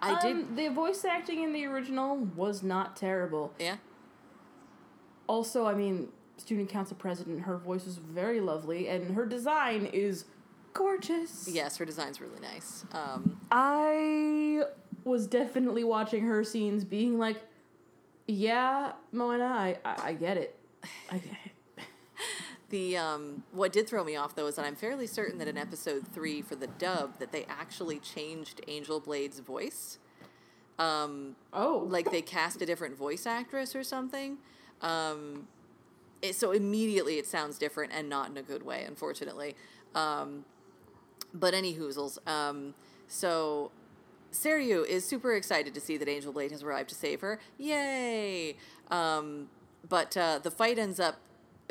I did Um, the voice acting in the original was not terrible. yeah. Also, I mean, student council president, her voice was very lovely, and her design is gorgeous. Yes, her design's really nice. Um I was definitely watching her scenes, being like, "Yeah, Moena, I, I, I get it. I get it." the um what did throw me off though is that I'm fairly certain that in episode 3 for the dub that they actually changed Angel Blade's voice. Um Oh, like they cast a different voice actress or something. Um, it, so immediately it sounds different and not in a good way, unfortunately. Um, but any hoozles. Um, so Seryu is super excited to see that Angel Blade has arrived to save her. Yay! Um, but uh, the fight ends up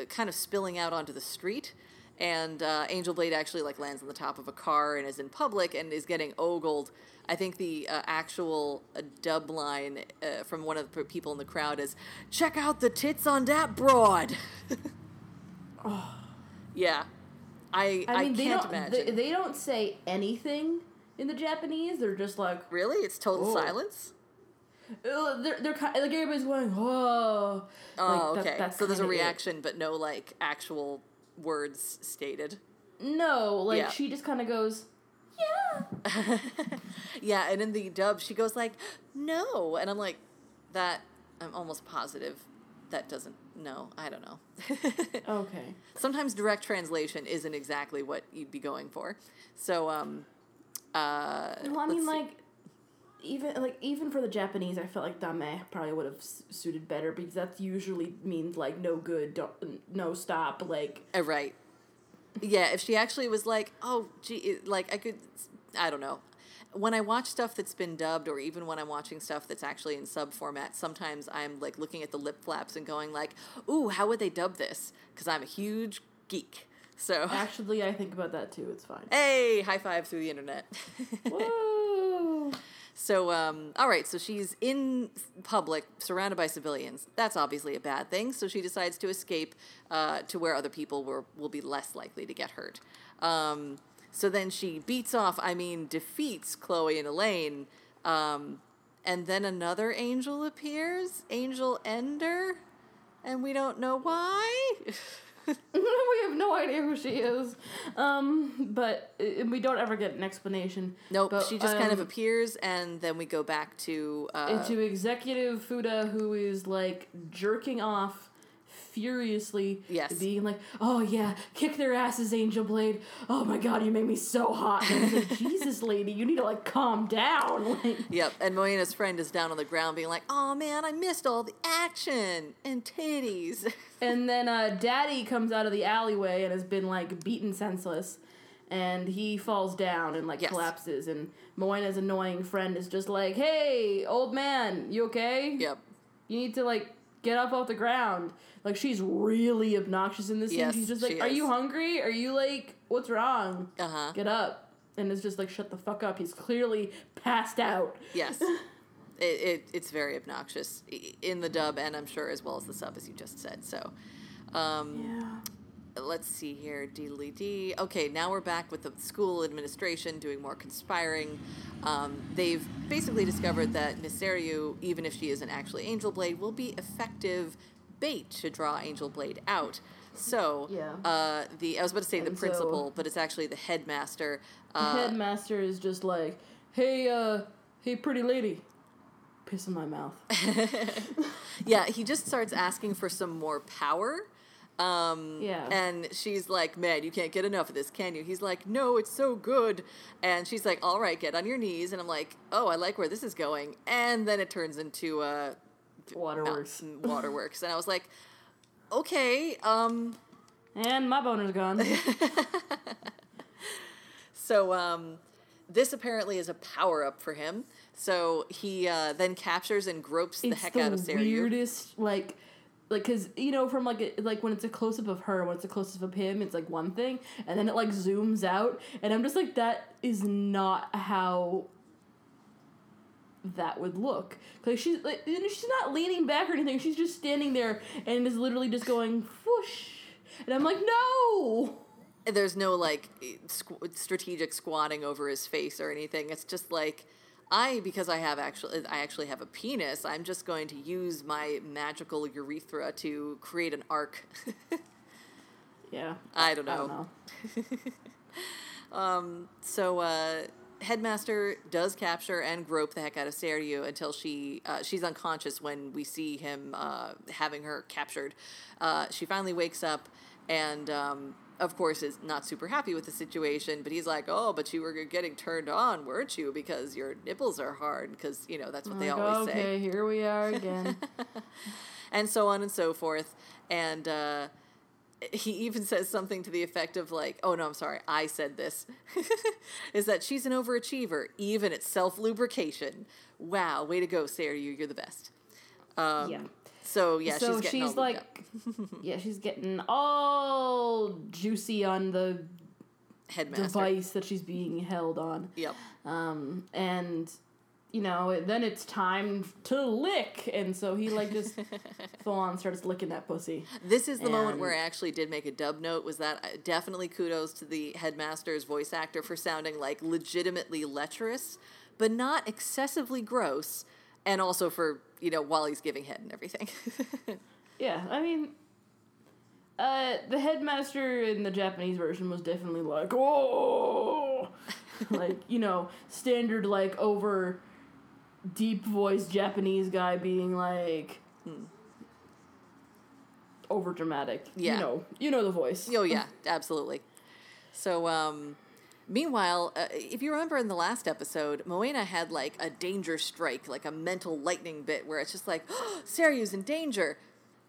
kind of spilling out onto the street. And uh, Angel Blade actually like lands on the top of a car and is in public and is getting ogled. I think the uh, actual uh, dub line uh, from one of the people in the crowd is "Check out the tits on that broad." Yeah, I I, I mean, they can't don't imagine. they, they don't say anything in the Japanese. They're just like, really, it's total Oh. silence. uh, they're they're kind like everybody's going, "Oh." Oh, Like, that- okay. that's so there's a kinda it. reaction, but no like actual words stated. No, like Yeah. she just kind of goes, "Yeah." Yeah, and in the dub, she goes like, "No," and I'm like, "That." I'm almost positive that doesn't. No, I don't know. Okay. Sometimes direct translation isn't exactly what you'd be going for. So, um, uh, Well, I mean, see. like, even like even for the Japanese, I felt like dame probably would have suited better because that usually means like no good, don't, no stop, like Uh, right. Yeah, if she actually was like, oh, gee, like I could, I don't know. When I watch stuff that's been dubbed, or even when I'm watching stuff that's actually in sub format, sometimes I'm like looking at the lip flaps and going like, ooh, how would they dub this? Because I'm a huge geek. So, actually, I think about that too. It's fine. hey, high five through the internet. Woo! So, um, all right, so she's in public, surrounded by civilians. That's obviously a bad thing. So she decides to escape uh, to where other people were, will be less likely to get hurt. Um, so then she beats off, I mean, defeats Chloe and Elaine. Um, and then another angel appears, Angel Ender, and we don't know why. we have no idea who she is, um, but uh, we don't ever get an explanation. nope, But, she just kind of um, appears, and then we go back to. Uh, into Executive Futa, who is like jerking off furiously, Yes. being like, "Oh yeah, kick their asses, Angel Blade. Oh my God, you make me so hot." And I was like, "Jesus, lady, you need to like calm down." Like, Yep, and Moena's friend is down on the ground being like, "Oh man, I missed all the action and titties." and then uh, Daddy comes out of the alleyway and has been like beaten senseless. And he falls down and like Yes. collapses, and Moena's annoying friend is just like, "Hey, old man, you okay? yep. You need to like get up off the ground. Like she's really obnoxious in this scene. Yes, She's just like, she "Are is. you hungry? Are you like, what's wrong? Uh huh. Get up." And it's just like, "Shut the fuck up." He's clearly passed out. Yes. It, it it's very obnoxious in the dub, and I'm sure as well as the sub, as you just said. So, um, Yeah. Let's see here. Deedly dee. Okay, now we're back with the school administration doing more conspiring. Um, they've basically discovered that Miss Seryu, even if she isn't actually Angel Blade, will be effective bait to draw Angel Blade out. So, Yeah. uh, the I was about to say the And so- principal, but it's actually the headmaster. Uh, Headmaster is just like, "Hey, uh, hey, pretty lady." Piss in my mouth. yeah, he just starts asking for some more power. Um, Yeah. And she's like, man, you can't get enough of this, can you? He's like, no, it's so good. And she's like, all right, get on your knees. And I'm like, oh, I like where this is going. And then it turns into uh, Waterworks. mountain waterworks. And I was like, okay. Um, And my boner's gone. so um, this apparently is a power up for him. So he uh, then captures and gropes the it's heck the out of Seryu. weirdest, like, like, cause you know, from like, a, like when it's a close up of her, when it's a close up of him, it's like one thing, and then it like zooms out, and I'm just like, that is not how that would look. Like she's like, she's not leaning back or anything. She's just standing there and is literally just going whoosh, and I'm like, no. There's no like squ- strategic squatting over his face or anything. It's just like I because I have actually I actually have a penis. I'm just going to use my magical urethra to create an arc. Yeah. I don't I know. don't know. So uh, Headmaster does capture and grope the heck out of Seryu until she uh, she's unconscious when we see him uh, having her captured. Uh, she finally wakes up and. Um, of course, is not super happy with the situation, but he's like, "Oh, but you were getting turned on, weren't you? Because your nipples are hard." Because you know that's what they Like, always okay, say, Okay, here we are again. and so on and so forth. And uh, he even says something to the effect of like, "Oh no, I'm sorry, I said this." is that she's an overachiever, even at self lubrication. Wow, way to go, Sarah! You, you're the best. Um, yeah. So yeah, so she's she's like, yeah, she's getting all juicy on the headmaster. device that she's being held on, Yep. um, and you know, then it's time to lick, and so he like just full on starts licking that pussy. This is the moment where I actually did make a dub note. Was that uh, definitely kudos to the headmaster's voice actor for sounding like legitimately lecherous, but not excessively gross, and also for you know while he's giving head and everything. Yeah, I mean, uh, the headmaster in the Japanese version was definitely like, oh, like you know, standard like over deep voice Japanese guy being like over dramatic. Yeah. you know, you know the voice. oh yeah, absolutely. So um, meanwhile, uh, if you remember in the last episode, Moena had like a danger strike, like a mental lightning bit, where it's just like, oh, Seryu's in danger.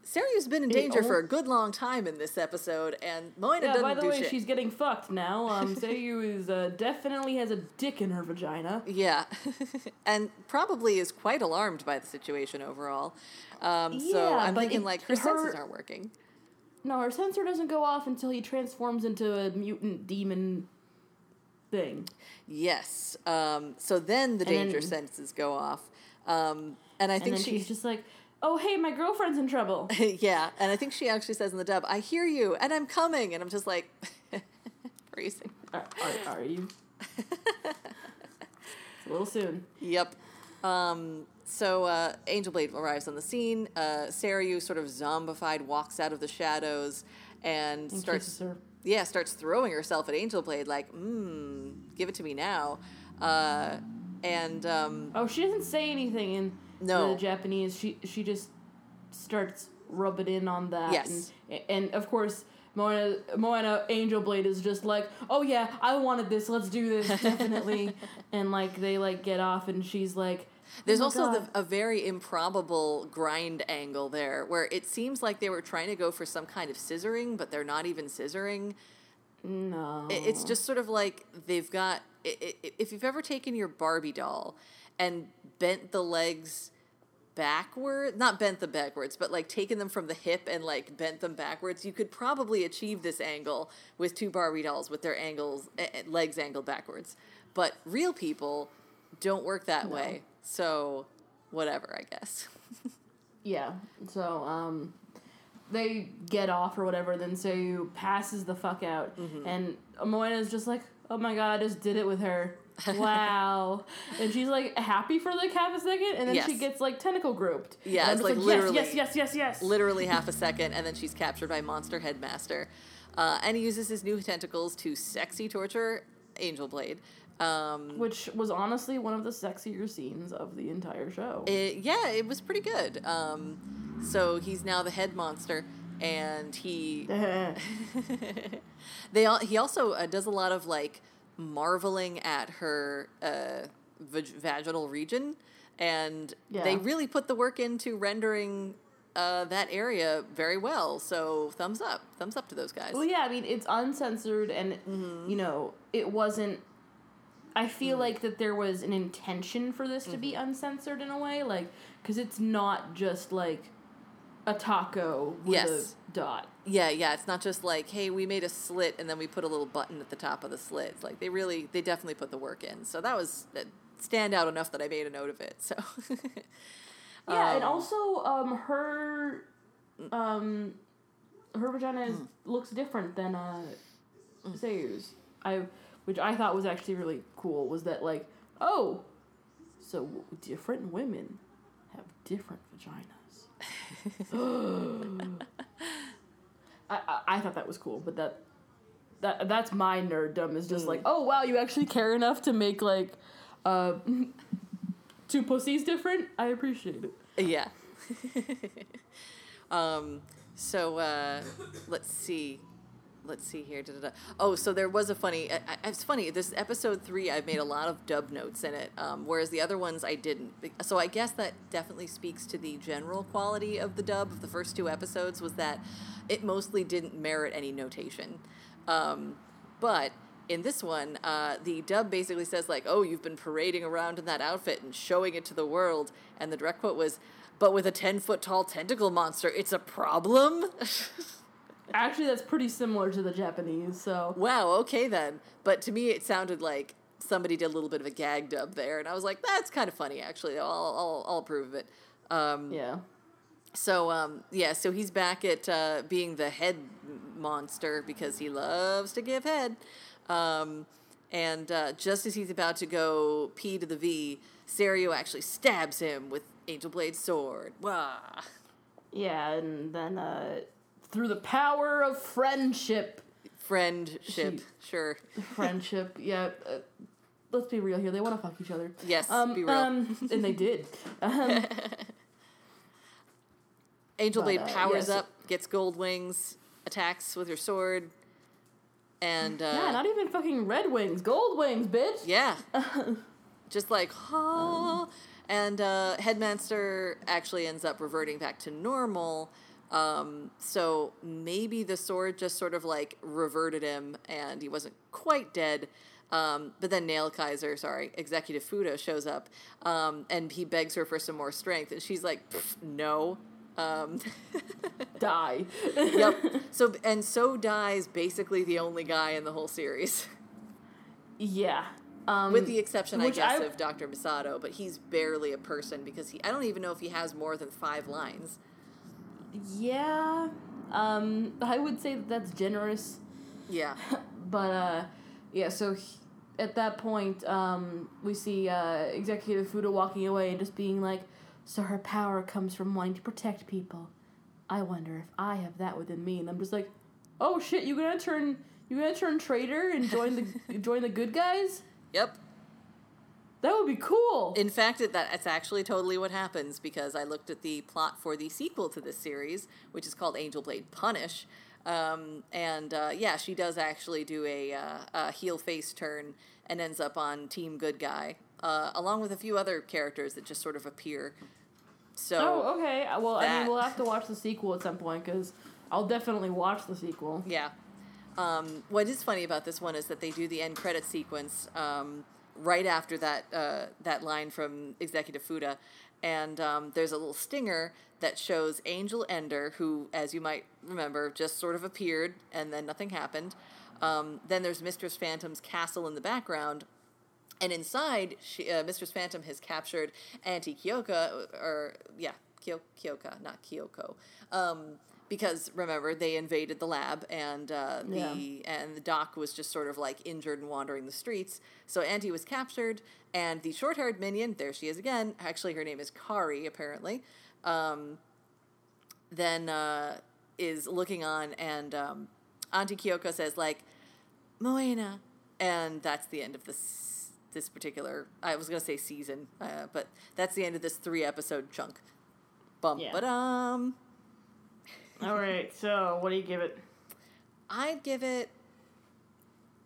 Seryu's been in It danger al- for a good long time in this episode, and Moena Yeah, doesn't by the do way, shit. she's getting fucked now. Um, Seryu is uh, definitely has a dick in her vagina. Yeah, and probably is quite alarmed by the situation overall. Um, so Yeah, I'm but thinking it- like her, senses aren't working. No, her sensor doesn't go off until he transforms into a mutant demon thing. Yes. Um, so then the And danger then- senses go off, um, and I And think then she, she's just like, "Oh, hey, my girlfriend's in trouble." yeah, and I think she actually says in the dub, "I hear you, and I'm coming," and I'm just like, freezing. are, are, are you? it's a little soon. Yep. Um, so uh, Angel Blade arrives on the scene. Uh, Seryu, sort of zombified, walks out of the shadows and, And starts. kisses her. Yeah, starts throwing herself at Angel Blade, like, mmm, give it to me now. Uh, and um, Oh, she doesn't say anything in No. the Japanese. She she just starts rubbing in on that. Yes. And, and of course, Moena, Moena Angel Blade is just like, "Oh yeah, I wanted this. Let's do this definitely." and like they like get off, and she's like, there's "Oh also the, a very improbable grind angle there where it seems like they were trying to go for some kind of scissoring, but they're not even scissoring. no. It- It's just sort of like they've got. i- i- If you've ever taken your Barbie doll and bent the legs backward, not bent them backwards, but like taken them from the hip and like bent them backwards, you could probably achieve this angle with two Barbie dolls with their angles, eh, eh, legs angled backwards. But real people don't work that way. So, whatever, I guess. Yeah. So, um, they get off or whatever. Then Seryu passes the fuck out, Mm-hmm. and Moena's just like, "Oh my god, I just did it with her." Wow, and she's like happy for like half a second, and then she gets like tentacle grouped. Yeah, it's just like literally- yes, yes, yes, yes, yes. literally half a second, and then she's captured by Monster Headmaster. Uh, and he uses his new tentacles to sexy torture Angel Blade. Um, Which was honestly one of the sexier scenes of the entire show. it, yeah, it was pretty good. Um, so he's now the head monster, and he they all, he also uh, does a lot of like marveling at her uh, vag- vaginal region, and they really put the work into rendering uh, that area very well. So thumbs up, thumbs up to those guys. Well, yeah, I mean, it's uncensored, and Mm-hmm. you know, it wasn't. I Mm. feel like that there was an intention for this to Mm-hmm. be uncensored in a way, like because it's not just like a taco with Yes. a dot. Yeah, yeah. It's not just like, hey, we made a slit and then we put a little button at the top of the slit. It's like they really, they definitely put the work in. So that was that stand out enough that I made a note of it. So Yeah, and Um, also um her um her vagina is, Mm. looks different than uh Seryu's. I which I thought was actually really cool was that like oh so different women have different vaginas. I, I I thought that was cool, but that that that's my nerddom is just like oh wow you actually care enough to make like uh two pussies different. I appreciate it. yeah. um. So uh, let's see. Let's see here. Da-da-da. Oh, so there was a funny. It's funny. This episode three, I've made a lot of dub notes in it, um, whereas the other ones I didn't. So I guess that definitely speaks to the general quality of the dub of the first two episodes. Was that it mostly didn't merit any notation, um, but in this one, uh, the dub basically says like, "Oh, you've been parading around in that outfit and showing it to the world," and the direct quote was, "But with a ten foot tall tentacle monster, it's a problem." Actually, that's pretty similar to the Japanese. So wow, okay then. But to me, it sounded like somebody did a little bit of a gag dub there, and I was like, "That's kind of funny, actually. I'll I'll, I'll approve of it." Um, yeah, So um, yeah, so he's back at uh, being the head monster because he loves to give head. Um, and uh, just as he's about to go P to the V, Seryu actually stabs him with Angel Blade's sword. Wah. yeah, and then uh, through the power of friendship, Friendship, She- sure. friendship, yeah. Uh, let's be real here. They want to fuck each other. Yes, Um, be real. um, and they did. Um, Angel Blade uh, powers yes. up, gets gold wings, attacks with her sword, and uh, yeah, not even fucking red wings, gold wings, bitch. Yeah. Just like, huh. And uh, Headmaster actually ends up reverting back to normal. Um, so maybe the sword just sort of like reverted him and he wasn't quite dead. Um, but then Nail Kaiser, sorry, Executive Futa shows up um, and he begs her for some more strength. And she's like, no. Um, Die. yep. So, and so dies basically the only guy in the whole series. yeah. Um, With the exception, I guess, I- of Dr. Misato, but he's barely a person because he, I don't even know if he has more than five lines. Yeah. Um, I would say that that's generous. Yeah. But uh, yeah, so he, at that point, um, we see uh, Executive Futa walking away and just being like, "So her power comes from wanting to protect people. I wonder if I have that within me." And I'm just like, "Oh shit, you gonna turn you gonna turn traitor and join the join the good guys? Yep. That would be cool." In fact, it, that, that's actually totally what happens because I looked at the plot for the sequel to this series, which is called Angel Blade Punish. Um, and uh, yeah, she does actually do a, uh, a heel face turn and ends up on Team Good Guy, uh, along with a few other characters that just sort of appear. So oh, okay. Uh, Well, I mean, we'll have to watch the sequel at some point because I'll definitely watch the sequel. Yeah. Um, what is funny about this one is that they do the end credit sequence um, right after that uh, that line from Executive Futa, and um, there's a little stinger that shows Angel Ender, who, as you might remember, just sort of appeared and then nothing happened. Um, then there's Mistress Phantom's castle in the background, and inside, she, uh, Mistress Phantom has captured Auntie Kyoka, or yeah, Kyo- Kyoka, not Kyoko, um, because remember they invaded the lab, and uh, the and the doc was just sort of like injured and wandering the streets. So Auntie was captured, and the short-haired minion, there she is again. Actually, her name is Kari, apparently. Um, then uh, is looking on, and um, Auntie Kyoko says like, "Moena," and that's the end of this this particular. I was gonna say season, uh, but that's the end of this three episode chunk. Bum, Yeah. but um, All right. So, what do you give it? I'd give it.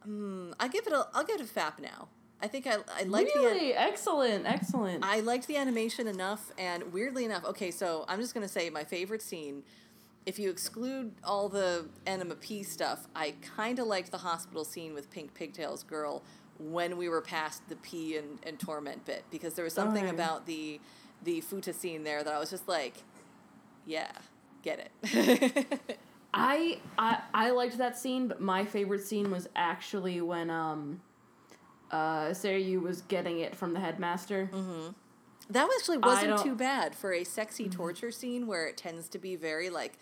Um, I give it a. I'll give it a fap now. I think I I liked the Really excellent, excellent. I liked the animation enough, and weirdly enough, okay, so I'm just gonna say my favorite scene. If you exclude all the Enema P stuff, I kind of liked the hospital scene with Pink Pigtails girl when we were past the P and, and torment bit because there was something about the the Futa scene there that I was just like, yeah, get it. I, I I liked that scene, but my favorite scene was actually when um uh Seryu was getting it from the headmaster. That actually wasn't too bad for a sexy torture scene where it tends to be very like.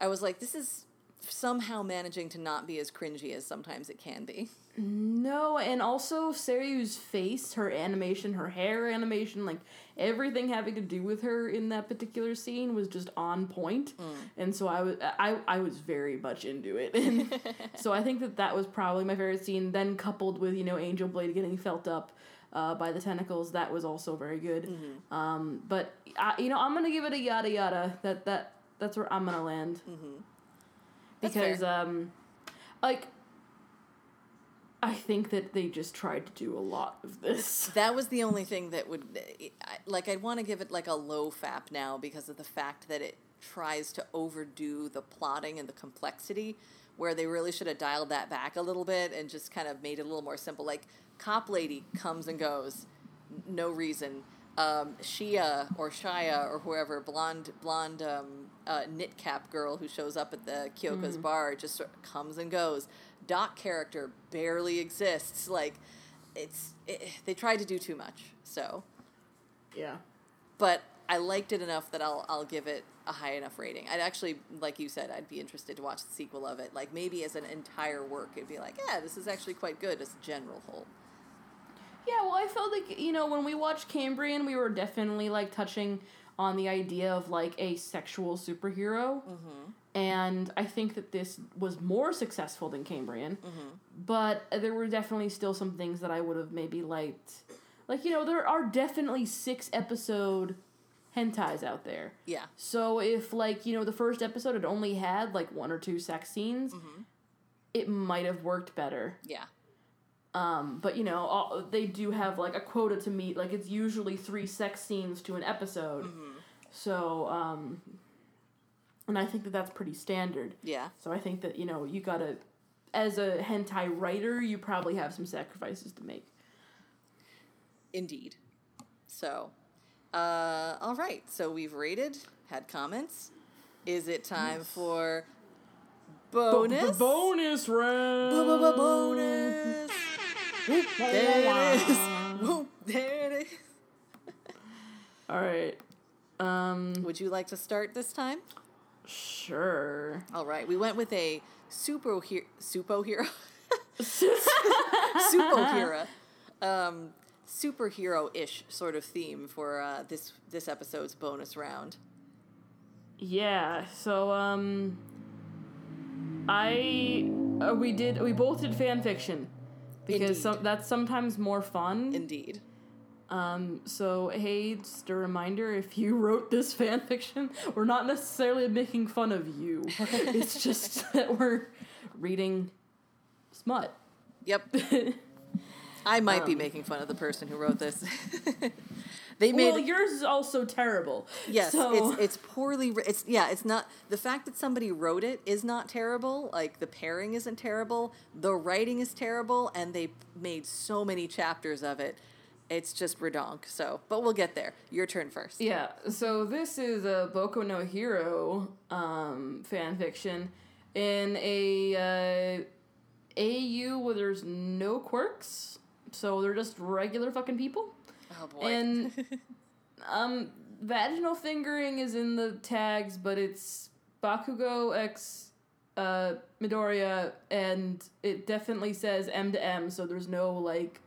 I was like, this is somehow managing to not be as cringy as sometimes it can be. No, and also Seryu's face, her animation, her hair animation, like everything having to do with her in that particular scene was just on point. And so I was I I was very much into it. And so I think that that was probably my favorite scene then coupled with, you know, Angel Blade getting felt up uh, by the tentacles, that was also very good. Um, but I, you know, I'm going to give it a yada yada. That that that's where I'm going to land. That's Because um like I think that they just tried to do a lot of this. That was the only thing that would, like, I'd want to give it like a low FAP now because of the fact that it tries to overdo the plotting and the complexity, where they really should have dialed that back a little bit and just kind of made it a little more simple. Like, cop lady comes and goes, no reason. Um, Shia or Shia or whoever, blonde, blonde um, uh, knit cap girl who shows up at the Kyoko's bar just sort of comes and goes. Doc character barely exists. Like, it's it, they tried to do too much. So, Yeah. but I liked it enough that I'll I'll give it a high enough rating. I'd actually, like you said, I'd be interested to watch the sequel of it. Like maybe as an entire work, it'd be like, yeah, this is actually quite good as a general whole. Yeah, well, I felt like, you know, when we watched Cambrian, we were definitely like touching on the idea of like a sexual superhero. Mm-hmm. And I think that this was more successful than Cambrian. Mm-hmm. But there were definitely still some things that I would have maybe liked. Like, you know, there are definitely six episode hentais out there. Yeah, So if like you know the first episode had only had like one or two sex scenes, mm-hmm. it might have worked better. yeah, Um, but you know all, they do have like a quota to meet. Like it's usually three sex scenes to an episode. So um, and I think that that's pretty standard. yeah. So I think that you know you gotta, as a hentai writer, you probably have some sacrifices to make. Indeed. So, uh, all right. So we've rated, had comments. Is it time for bonus? bonus round. bonus. There it is. Whoop, there it is. All right. Um. Would you like to start this time? Sure. All right. We went with a superhero, superhero, superhero, um, superhero-ish sort of theme for uh, this this episode's bonus round. Yeah. So um, I uh, we did we both did fan fiction because some, that's sometimes more fun. Indeed. Um, so hey, just a reminder: if you wrote this fan fiction, we're not necessarily making fun of you. it's just that we're reading smut. Yep. I might be making fun of the person who wrote this. They made well, yours is also terrible. yes, So, it's it's poorly. It's yeah, it's not the fact that somebody wrote it is not terrible. Like the pairing isn't terrible. The writing is terrible, and they made so many chapters of it. It's just redonk. So, but we'll get there. Your turn first. Yeah, so this is a Boku no Hero um, fan fiction in a uh, AU where there's no quirks, so they're just regular fucking people. Oh boy. And um, vaginal fingering is in the tags, but it's Bakugo X uh, Midoriya, and it definitely says M to M, so there's no like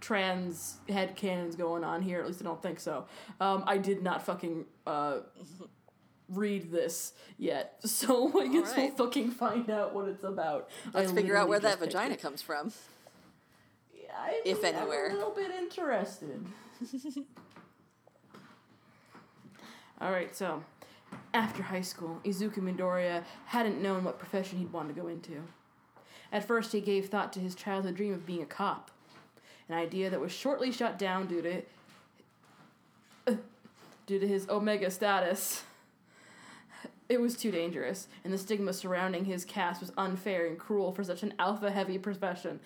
trans head cannons going on here. At least I don't think so. Um, I did not fucking uh, read this yet, so I guess we'll Alright. fucking find out what it's about. Let's I figure out where that vagina comes from. I if anywhere. I'm a little bit interested. All right, so after high school, Izuku Midoriya hadn't known what profession he'd want to go into. At first, he gave thought to his childhood dream of being a cop. an idea that was shortly shut down due to uh, due to his omega status. It was too dangerous, and the stigma surrounding his cast was unfair and cruel for such an alpha heavy profession.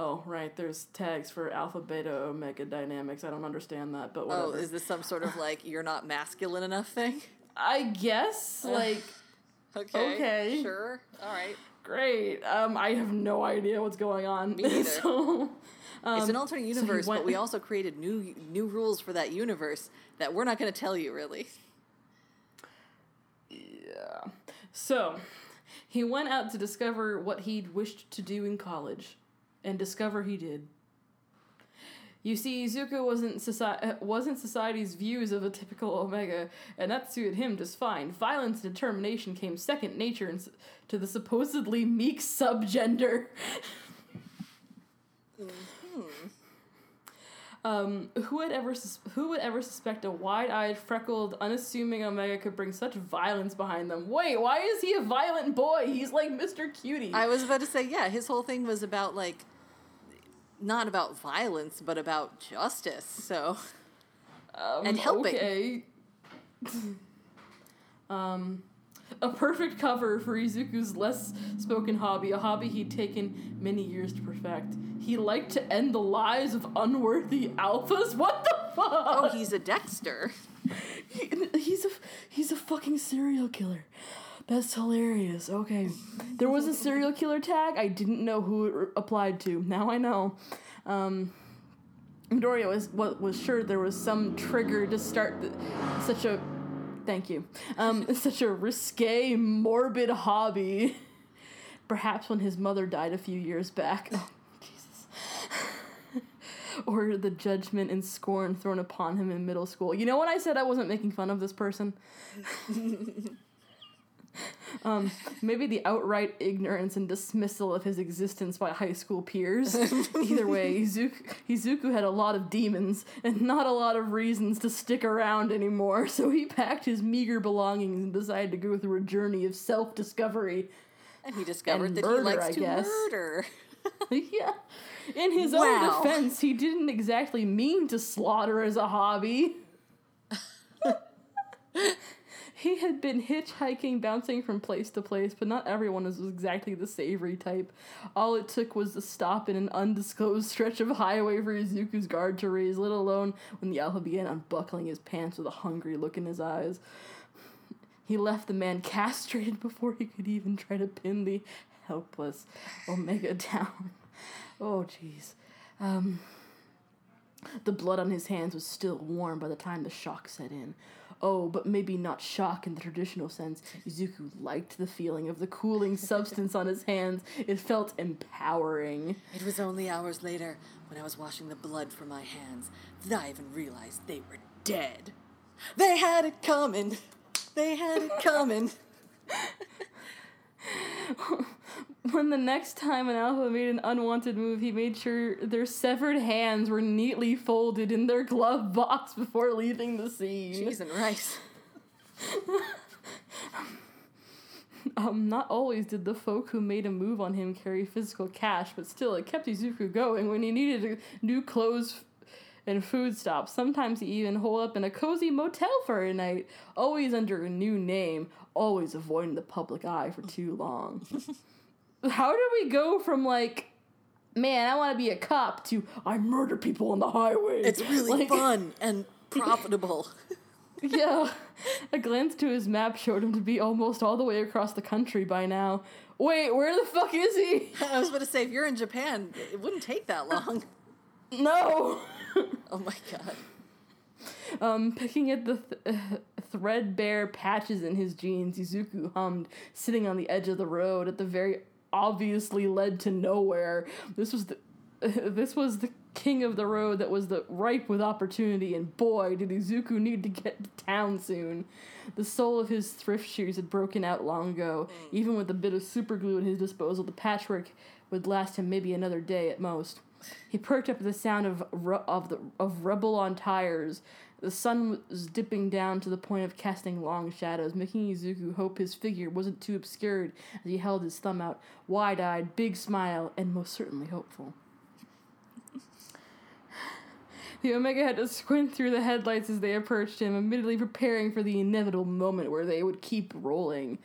Oh, right, there's tags for alpha, beta, omega dynamics. I don't understand that, but whatever. Oh, is this some sort of like you're not masculine enough thing? I guess, like, Okay. Okay. Sure. All right. great. Um, I have no idea what's going on. Me neither. so, um, it's an alternate so universe, went- but we also created new new rules for that universe that we're not going to tell you really. Yeah. So, he went out to discover what he'd wished to do in college, and discover he did. You see, Izuku wasn't soci- wasn't society's views of a typical Omega, and that suited him just fine. Violence and determination came second nature in to the supposedly meek subgender. Hmm. Um, who would ever sus- who would ever suspect a wide-eyed, freckled, unassuming Omega could bring such violence behind them? Wait, why is he a violent boy? He's like Mr. Cutie. I was about to say, yeah, his whole thing was about like not about violence, but about justice. So um, and helping. Okay. um, a perfect cover for Izuku's less spoken hobby, a hobby he'd taken many years to perfect. He liked to end the lives of unworthy alphas. What the fuck? oh, he's a Dexter. He- he's a he's a fucking serial killer. That's hilarious. Okay, there was a serial killer tag. I didn't know who it re- applied to. Now I know. Um, Midoriya was was sure there was some trigger to start the, such a. Thank you. Um, such a risque, morbid hobby. Perhaps when his mother died a few years back. Oh, Jesus. or the judgment and scorn thrown upon him in middle school. You know when I said I wasn't making fun of this person? um, maybe the outright ignorance and dismissal of his existence by high school peers. Either way, Izuku, Izuku had a lot of demons and not a lot of reasons to stick around anymore, so he packed his meager belongings and decided to go through a journey of self discovery. And he discovered And that murder, he likes I to guess. murder. yeah. In his Wow. own defense, he didn't exactly mean to slaughter as a hobby. He had been hitchhiking, bouncing from place to place, but not everyone was exactly the savory type. All it took was a stop in an undisclosed stretch of highway for Izuku's guard to raise, let alone when the alpha began unbuckling his pants with a hungry look in his eyes. He left the man castrated before he could even try to pin the helpless Omega down. Oh, jeez. Um, the blood on his hands was still warm by the time the shock set in. Oh, but maybe not shock in the traditional sense. Izuku liked the feeling of the cooling substance on his hands. It felt empowering. It was only hours later when I was washing the blood from my hands that I even realized they were dead. They had it coming. They had it coming. When the next time an alpha made an unwanted move, he made sure their severed hands were neatly folded in their glove box before leaving the scene. Cheese and rice. Um, not always did the folk who made a move on him carry physical cash, but still, it kept Izuku going when he needed a new clothes and food stops. Sometimes he even hole up in a cozy motel for a night, always under a new name, always avoiding the public eye for too long. How did we go from like, man, I want to be a cop to I murder people on the highway? It's really Like- fun and profitable. Yeah. A glance to his map showed him to be almost all the way across the country by now. Wait, where the fuck is he? I was going to say, if you're in Japan, it wouldn't take that long. No. Oh my god. um, picking at the th- threadbare patches in his jeans, Izuku hummed, sitting on the edge of the road at the very obviously led to nowhere. This was the this was the king of the road that was the ripe with opportunity, and boy, did Izuku need to get to town soon. The sole of his thrift shoes had broken out long ago. Mm. Even with a bit of super glue at his disposal, the patchwork would last him maybe another day at most. He perked up at the sound of ru- of the of rubble on tires. The sun was dipping down to the point of casting long shadows, making Izuku hope his figure wasn't too obscured as he held his thumb out, wide-eyed, big smile, and most certainly hopeful. The Omega had to squint through the headlights as they approached him, admittedly preparing for the inevitable moment where they would keep rolling.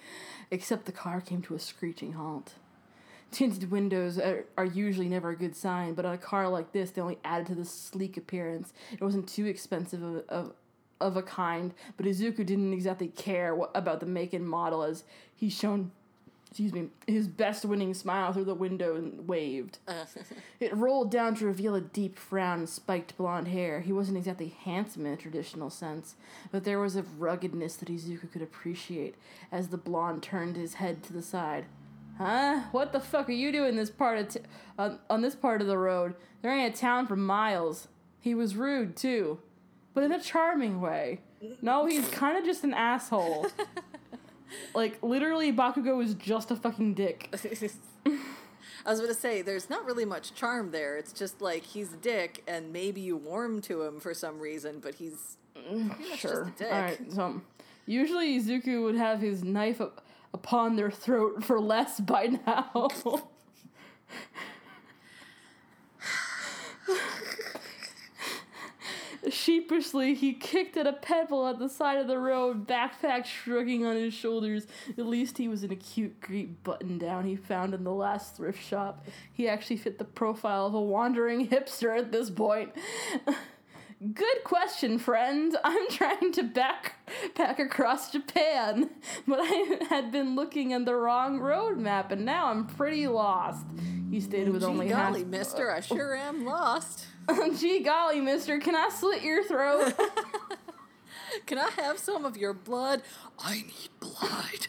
Except the car came to a screeching halt. Tinted windows are, are usually never a good sign, but on a car like this, they only added to the sleek appearance. It wasn't too expensive of, of, of a kind, but Izuku didn't exactly care what, about the make and model as he shone excuse me, his best winning smile through the window and waved. Uh. it rolled down to reveal a deep frown and spiked blonde hair. He wasn't exactly handsome in a traditional sense, but there was a ruggedness that Izuku could appreciate as the blonde turned his head to the side. Huh? What the fuck are you doing this part of t- on, on this part of the road? There ain't a town for miles. He was rude too, but in a charming way. No, he's kind of just an asshole. like literally, Bakugo is just a fucking dick. I was to say, there's not really much charm there. It's just like he's a dick, and maybe you warm to him for some reason, but he's mm, much Sure. just a dick. All right. So usually Izuku would have his knife up upon their throat for less by now. Sheepishly, he kicked at a pebble at the side of the road, backpack shrugging on his shoulders. At least he was in a cute Greek button down he found in the last thrift shop. He actually fit the profile of a wandering hipster at this point. Good question, friend. I'm trying to backpack across Japan, but I had been looking at the wrong road map, and now I'm pretty lost. He stated with only. Gee only golly, half. mister, I sure am lost. Gee golly, mister, can I slit your throat? Can I have some of your blood? I need blood.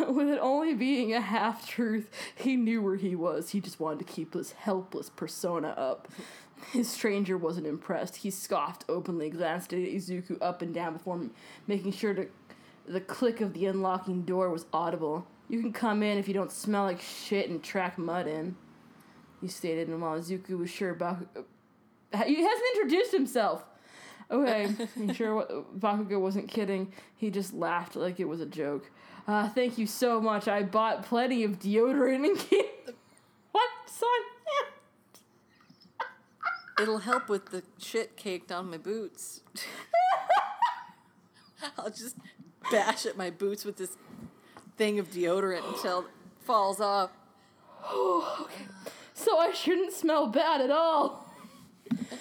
with it only being a half truth, he knew where he was. He just wanted to keep his helpless persona up. His stranger wasn't impressed. He scoffed openly, glanced at Izuku up and down before making sure to, the click of the unlocking door was audible. You can come in if you don't smell like shit and track mud in, he stated, and while Izuku was sure Baku- uh, he hasn't introduced himself. Okay, you sure Bakugo wasn't kidding? He just laughed like it was a joke. Uh, thank you so much. I bought plenty of deodorant and candy. What, son? It'll help with the shit caked on my boots. I'll just bash at my boots with this thing of deodorant until it falls off. So I shouldn't smell bad at all.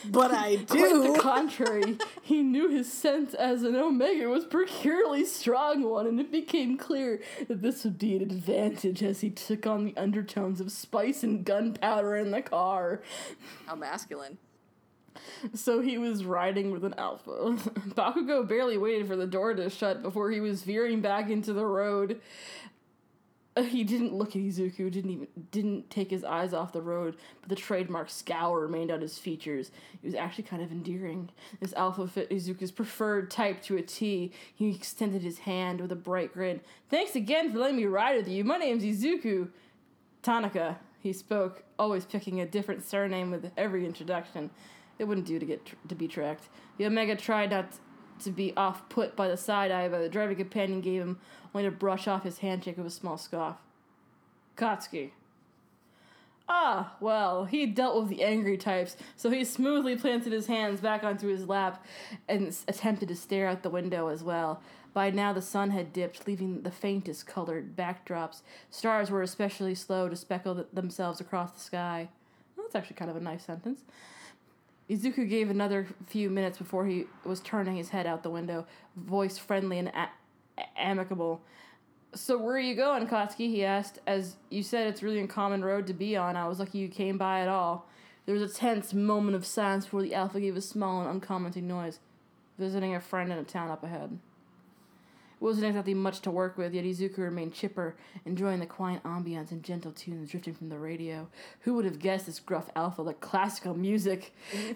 But I do. Quite the contrary, he knew his scent as an Omega was peculiarly strong one, and it became clear that this would be an advantage as he took on the undertones of spice and gunpowder in the car. How masculine. So he was riding with an alpha. Bakugo barely waited for the door to shut before he was veering back into the road. He didn't look at Izuku, didn't even didn't take his eyes off the road, but the trademark scowl remained on his features. It was actually kind of endearing. This alpha fit Izuku's preferred type to a T. He extended his hand with a bright grin. Thanks again for letting me ride with you. My name's Izuku. Tanaka, he spoke, always picking a different surname with every introduction. It wouldn't do to get tr- to be tracked. The Omega tried not to be off put by the side eye, but the driving companion gave him only to brush off his handshake with a small scoff. Katsuki. Ah, well, he dealt with the angry types, so he smoothly planted his hands back onto his lap and attempted to stare out the window as well. By now, the sun had dipped, leaving the faintest colored backdrops. Stars were especially slow to speckle th- themselves across the sky. Well, that's actually kind of a nice sentence. Izuku gave another few minutes before he was turning his head out the window, voice friendly and a- amicable. So where are you going, Katsuki? He asked. As you said, it's really a common road to be on. I was lucky you came by at all. There was a tense moment of silence before the Alpha gave a small and uncommenting noise. Visiting a friend in a town up ahead. Wasn't exactly much to work with, yet Izuku remained chipper, enjoying the quiet ambience and gentle tunes drifting from the radio. Who would have guessed this gruff alpha like classical music?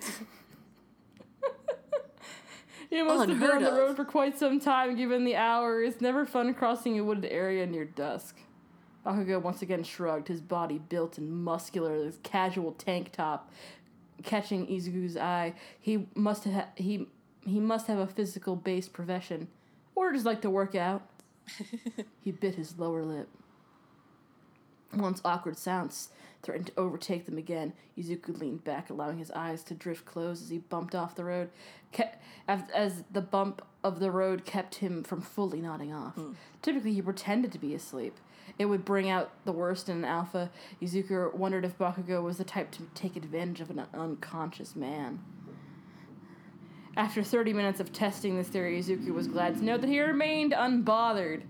You must have been on Unheard the of. road for quite some time, given the hour. It's never fun crossing a wooded area near dusk. Bakugo once again shrugged, his body built and muscular, his casual tank top catching Izuku's eye. He must have he he must have a physical based profession, or just like to work out. he bit his lower lip. Once awkward sounds threatened to overtake them again. Izuku leaned back, allowing his eyes to drift close as he bumped off the road, kept, as, as the bump of the road kept him from fully nodding off. Hmm. Typically, he pretended to be asleep. It would bring out the worst in an alpha. Izuku wondered if Bakugo was the type to take advantage of an unconscious man. After 30 minutes of testing this theory, Izuku was glad to note that he remained unbothered.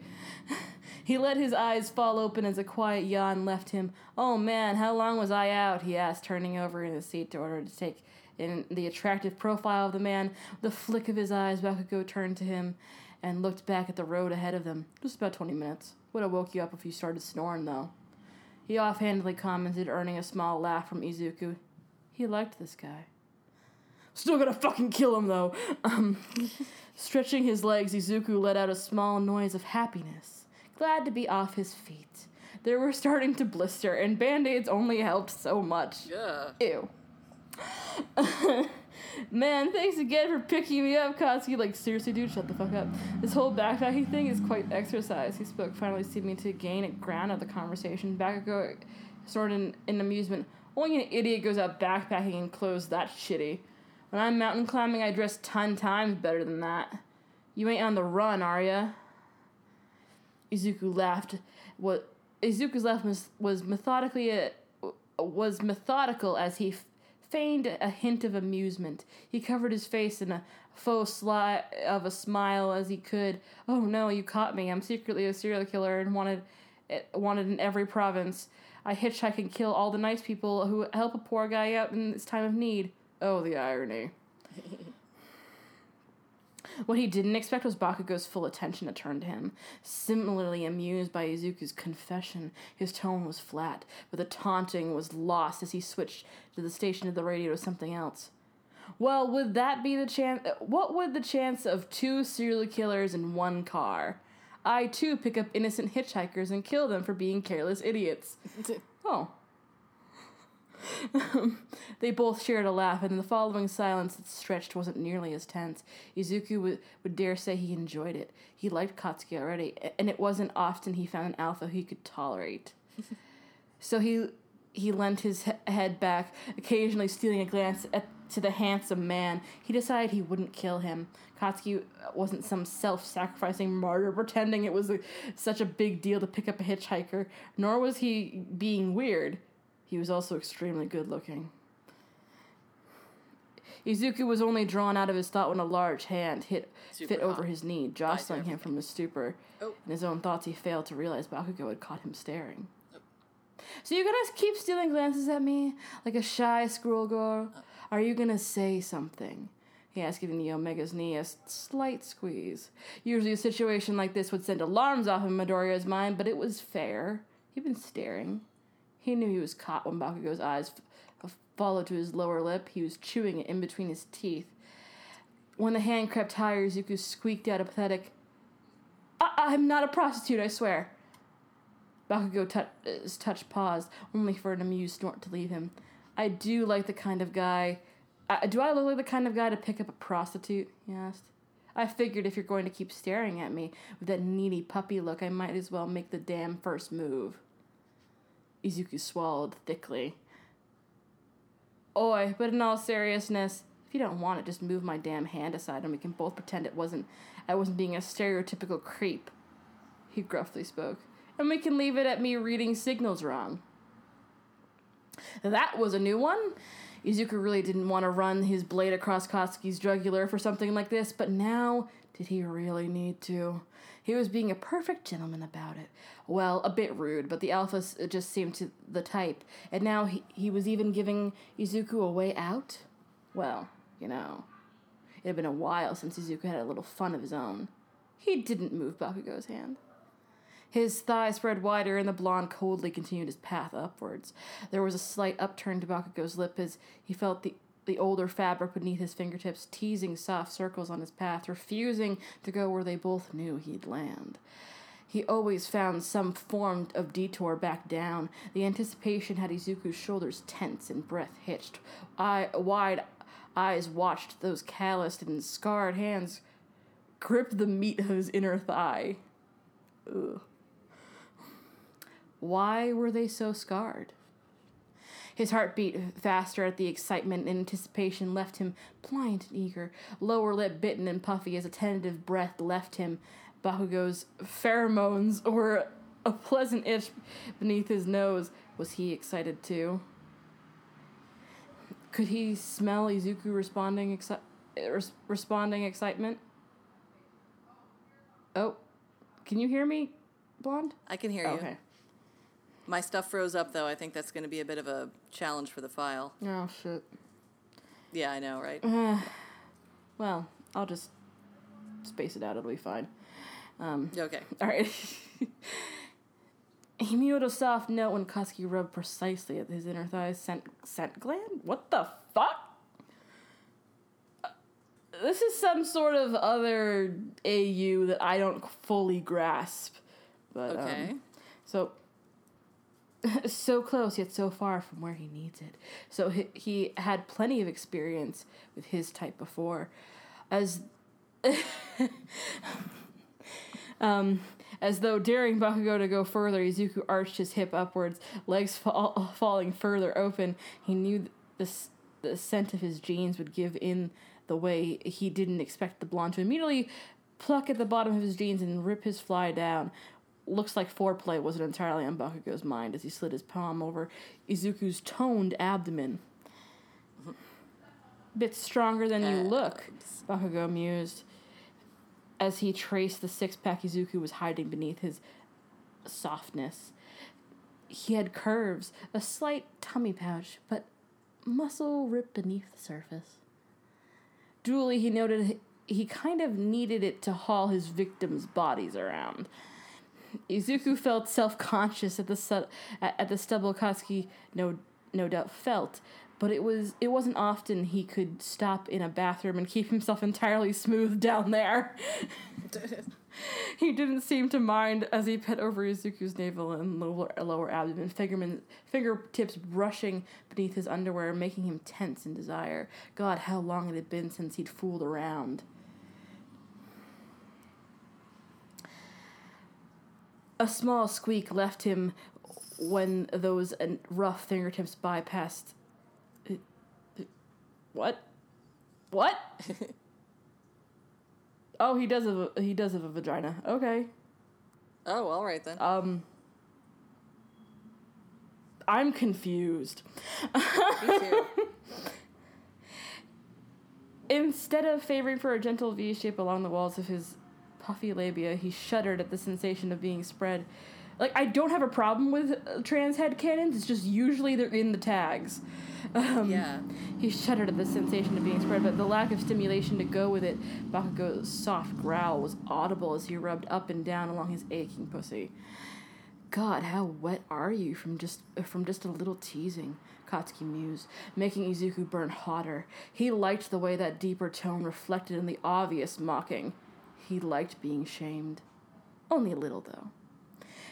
he let his eyes fall open as a quiet yawn left him. Oh man, how long was I out? he asked, turning over in his seat in order to take in the attractive profile of the man. With a flick of his eyes, Bakugo turned to him and looked back at the road ahead of them. Just about 20 minutes. Would have woke you up if you started snoring, though. He offhandedly commented, earning a small laugh from Izuku. He liked this guy. Still gonna fucking kill him though. Um, stretching his legs, Izuku let out a small noise of happiness, glad to be off his feet. They were starting to blister, and band aids only helped so much. Yeah. Ew. Man, thanks again for picking me up, Katsuki. Like, seriously, dude, shut the fuck up. This whole backpacking thing is quite exercise. He spoke, finally seeming to gain a ground of the conversation. Bakugo snorted in, in amusement. Only an idiot goes out backpacking in clothes that shitty. When I'm mountain climbing, I dress ten times better than that. You ain't on the run, are ya? Izuku laughed. What Izuku's laugh was, was methodically a, was methodical as he feigned a hint of amusement. He covered his face in a faux sly of a smile as he could. Oh no, you caught me! I'm secretly a serial killer and wanted eh, wanted in every province. I hitchhike and kill all the nice people who help a poor guy out in this time of need. Oh, the irony. What he didn't expect was Bakugo's full attention to turn to him. Similarly amused by Izuku's confession, his tone was flat, but the taunting was lost as he switched to the station of the radio to something else. Well, would that be the chance? What would the chance of two serial killers in one car? I too pick up innocent hitchhikers and kill them for being careless idiots. Oh. they both shared a laugh, and in the following silence that stretched wasn't nearly as tense. Izuku would, would dare say he enjoyed it. He liked Katsuki already, and it wasn't often he found an alpha he could tolerate. so he he leant his he- head back, occasionally stealing a glance at to the handsome man. He decided he wouldn't kill him. Katsuki wasn't some self-sacrificing martyr pretending it was a, such a big deal to pick up a hitchhiker, nor was he being weird. He was also extremely good looking. Izuku was only drawn out of his thought when a large hand hit Super fit over his knee, jostling him from his stupor. Oh. In his own thoughts, he failed to realize Bakugo had caught him staring. Oh. So you're gonna keep stealing glances at me like a shy schoolgirl? girl? Oh. Are you gonna say something? He asked, giving the Omega's knee a slight squeeze. Usually, a situation like this would send alarms off in Midoriya's mind, but it was fair. He'd been staring. He knew he was caught when Bakugo's eyes f- followed to his lower lip. He was chewing it in between his teeth. When the hand crept higher, Izuku squeaked out a pathetic, I- I'm not a prostitute, I swear. Bakugo tou- his touch paused, only for an amused snort to leave him. I do like the kind of guy. Uh, do I look like the kind of guy to pick up a prostitute? He asked. I figured if you're going to keep staring at me with that needy puppy look, I might as well make the damn first move. Izuku swallowed thickly. Oi, but in all seriousness, if you don't want it, just move my damn hand aside and we can both pretend it wasn't I wasn't being a stereotypical creep. He gruffly spoke. And we can leave it at me reading signals wrong. That was a new one. Izuku really didn't want to run his blade across Katsuki's jugular for something like this, but now did he really need to? He was being a perfect gentleman about it. Well, a bit rude, but the alphas uh, just seemed to the type, and now he, he was even giving Izuku a way out? Well, you know, it had been a while since Izuku had a little fun of his own. He didn't move Bakugo's hand. His thigh spread wider, and the blonde coldly continued his path upwards. There was a slight upturn to Bakugo's lip as he felt the, the older fabric beneath his fingertips, teasing soft circles on his path, refusing to go where they both knew he'd land. He always found some form of detour back down. The anticipation had Izuku's shoulders tense and breath hitched. Eye, wide eyes watched those calloused and scarred hands grip the meat of his inner thigh. Ugh. Why were they so scarred? His heart beat faster at the excitement and anticipation left him pliant and eager, lower lip bitten and puffy as a tentative breath left him. Bakugo's pheromones were a pleasant itch beneath his nose. Was he excited too? Could he smell Izuku responding exci- res- responding excitement? Oh, can you hear me, blonde? I can hear you. Okay. My stuff froze up though. I think that's going to be a bit of a challenge for the file. Oh shit. Yeah, I know, right? Well, I'll just space it out. It'll be fine. Um, Okay. all right. he mewed a soft note when Katsuki rubbed precisely at his inner thighs. Scent, scent gland? What the fuck? Uh, This is some sort of other AU that I don't fully grasp. But, um, Okay. so, so close yet so far from where he needs it. So he, he had plenty of experience with his type before, as, um, as though daring Bakugo to go further, Izuku arched his hip upwards, legs fall, falling further open. He knew the the scent of his jeans would give in the way he didn't expect the blonde to immediately pluck at the bottom of his jeans and rip his fly down. Looks like foreplay wasn't entirely on Bakugo's mind as he slid his palm over Izuku's toned abdomen. Bit stronger than you uh, look, Bakugo mused as he traced the six pack Izuku was hiding beneath his softness. He had curves, a slight tummy pouch, but muscle ripped beneath the surface. Dually, he noted he kind of needed it to haul his victims' bodies around. Izuku felt self-conscious at the su- at, at the stubble no no doubt felt, but it was it wasn't often he could stop in a bathroom and keep himself entirely smooth down there. he didn't seem to mind as he pet over Izuku's navel and lower lower abdomen, fingerman, fingertips brushing beneath his underwear, making him tense in desire. God, how long it had been since he'd fooled around. A small squeak left him when those uh, rough fingertips bypassed. What? What? oh, he does have a, he does have a vagina. Okay. Oh, all right then. Um. I'm confused. Me too. Instead of favoring for a gentle V shape along the walls of his puffy labia, he shuddered at the sensation of being spread. Like, I don't have a problem with trans headcanons, it's just usually they're in the tags. Um, yeah. He shuddered at the sensation of being spread, but the lack of stimulation to go with it, Bakugo's soft growl was audible as he rubbed up and down along his aching pussy. God, how wet are you from just from just a little teasing? Katsuki mused, making Izuku burn hotter. He liked the way that deeper tone reflected in the obvious mocking. He liked being shamed. Only a little, though.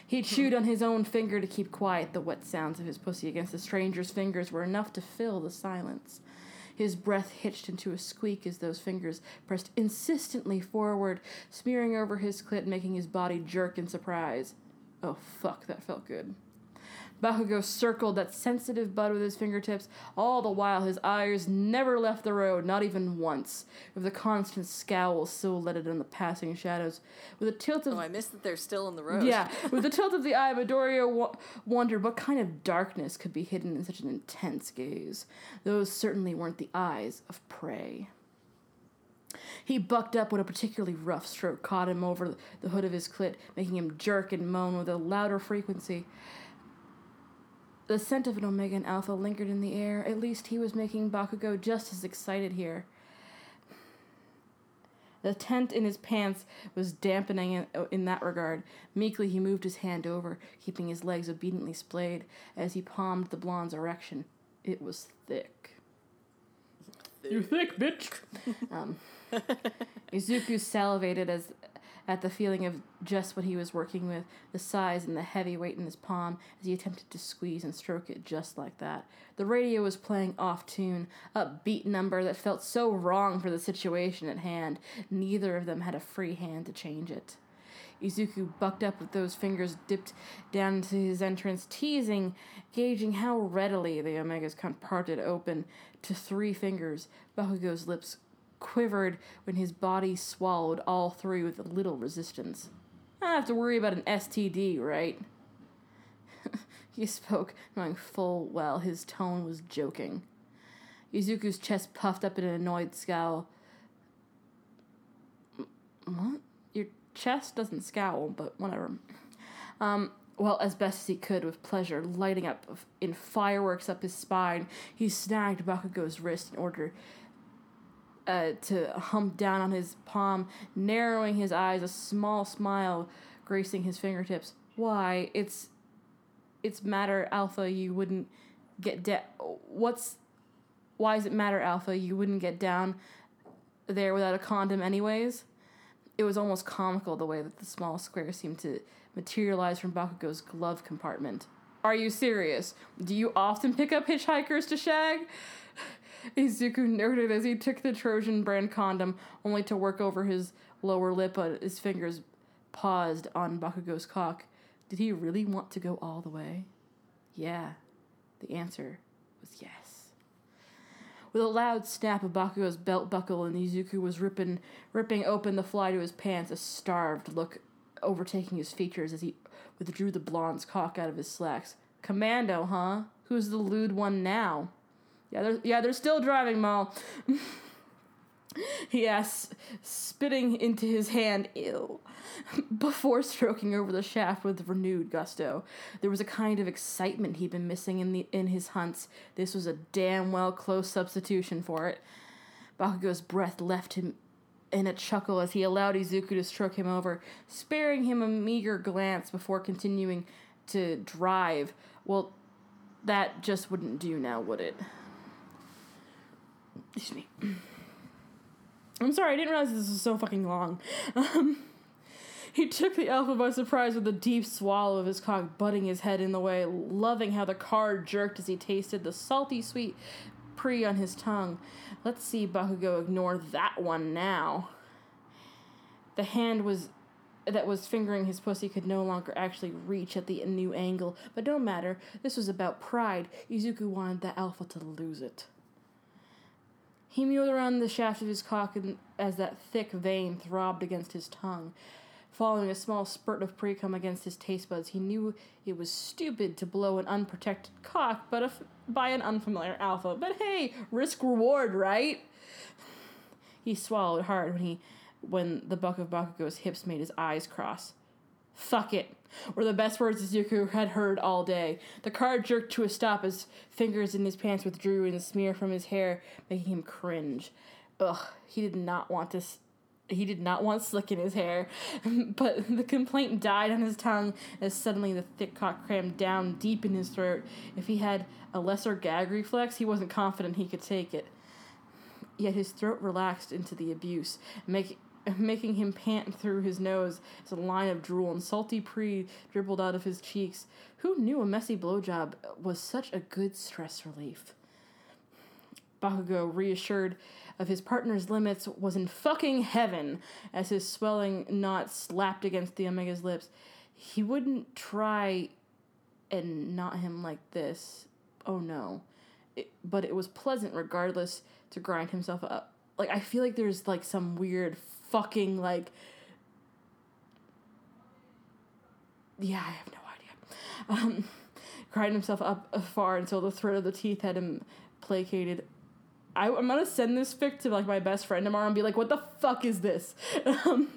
He hmm. chewed on his own finger to keep quiet. The wet sounds of his pussy against the stranger's fingers were enough to fill the silence. His breath hitched into a squeak as those fingers pressed insistently forward, smearing over his clit, making his body jerk in surprise. Oh, fuck, that felt good. Bakugo circled that sensitive bud with his fingertips, all the while his eyes never left the road, not even once, with a constant scowl silhouetted in the passing shadows. With a tilt of Oh, I missed that they're still in the road. yeah, with a tilt of the eye, Midoriya w- wondered what kind of darkness could be hidden in such an intense gaze. Those certainly weren't the eyes of prey. He bucked up when a particularly rough stroke caught him over the hood of his clit, making him jerk and moan with a louder frequency. The scent of an Omega and Alpha lingered in the air. At least he was making Bakugo just as excited here. The tent in his pants was dampening in, in that regard. Meekly, he moved his hand over, keeping his legs obediently splayed as he palmed the blonde's erection. It was thick. You thick, bitch! um, Izuku salivated as at the feeling of just what he was working with, the size and the heavy weight in his palm, as he attempted to squeeze and stroke it just like that. The radio was playing off tune, a beat number that felt so wrong for the situation at hand. Neither of them had a free hand to change it. Izuku bucked up with those fingers dipped down into his entrance, teasing, gauging how readily the Omegas parted open to three fingers. Bakugo's lips quivered when his body swallowed all three with a little resistance. I don't have to worry about an STD, right? he spoke, knowing full well his tone was joking. Izuku's chest puffed up in an annoyed scowl. What? Your chest doesn't scowl, but whatever. Um, well, as best as he could, with pleasure lighting up in fireworks up his spine, he snagged Bakugo's wrist in order uh, to hump down on his palm, narrowing his eyes, a small smile gracing his fingertips. Why, it's it's matter alpha you wouldn't get de- what's why does it matter alpha you wouldn't get down there without a condom anyways? It was almost comical the way that the small square seemed to materialize from bakugo's glove compartment. Are you serious? Do you often pick up hitchhikers to shag izuku noted as he took the trojan brand condom only to work over his lower lip but his fingers paused on bakugo's cock did he really want to go all the way? Yeah. The answer was yes. With a loud snap of Bakugo's belt buckle and Izuku was ripping ripping open the fly to his pants, a starved look overtaking his features as he withdrew the blonde's cock out of his slacks. Commando, huh? Who's the lewd one now? Yeah, they're, yeah, they're still driving, Mal. he asked, spitting into his hand, ew, before stroking over the shaft with renewed gusto. There was a kind of excitement he'd been missing in the in his hunts. This was a damn well close substitution for it. Bakugo's breath left him in a chuckle as he allowed Izuku to stroke him over, sparing him a meager glance before continuing to drive. Well, that just wouldn't do now, would it? Excuse me. I'm sorry, I didn't realize this was so fucking long. Um, he took the alpha by surprise with a deep swallow of his cock, butting his head in the way, loving how the car jerked as he tasted the salty sweet pre on his tongue. Let's see Bakugo ignore that one now. The hand was that was fingering his pussy could no longer actually reach at the new angle, but don't matter. This was about pride. Izuku wanted the alpha to lose it. He mewed around the shaft of his cock as that thick vein throbbed against his tongue. Following a small spurt of precum against his taste buds, he knew it was stupid to blow an unprotected cock but by an unfamiliar alpha. But hey, risk reward, right? He swallowed hard when he when the buck of Bakugo's hips made his eyes cross. Fuck it, were the best words Izuku had heard all day. The car jerked to a stop as fingers in his pants withdrew and smear from his hair, making him cringe. Ugh, he did not want to. he did not want slick in his hair, but the complaint died on his tongue as suddenly the thick cock crammed down deep in his throat. If he had a lesser gag reflex, he wasn't confident he could take it. Yet his throat relaxed into the abuse, making making him pant through his nose as a line of drool and salty pre dribbled out of his cheeks. Who knew a messy blowjob was such a good stress relief? Bakugo, reassured of his partner's limits, was in fucking heaven as his swelling knot slapped against the Omega's lips. He wouldn't try and knot him like this. Oh no. It, but it was pleasant regardless to grind himself up. Like, I feel like there's like some weird fucking like yeah, I have no idea. Um, cried himself up far until the threat of the teeth had him placated. I, am gonna send this fic to like my best friend tomorrow and be like, "What the fuck is this?" Um,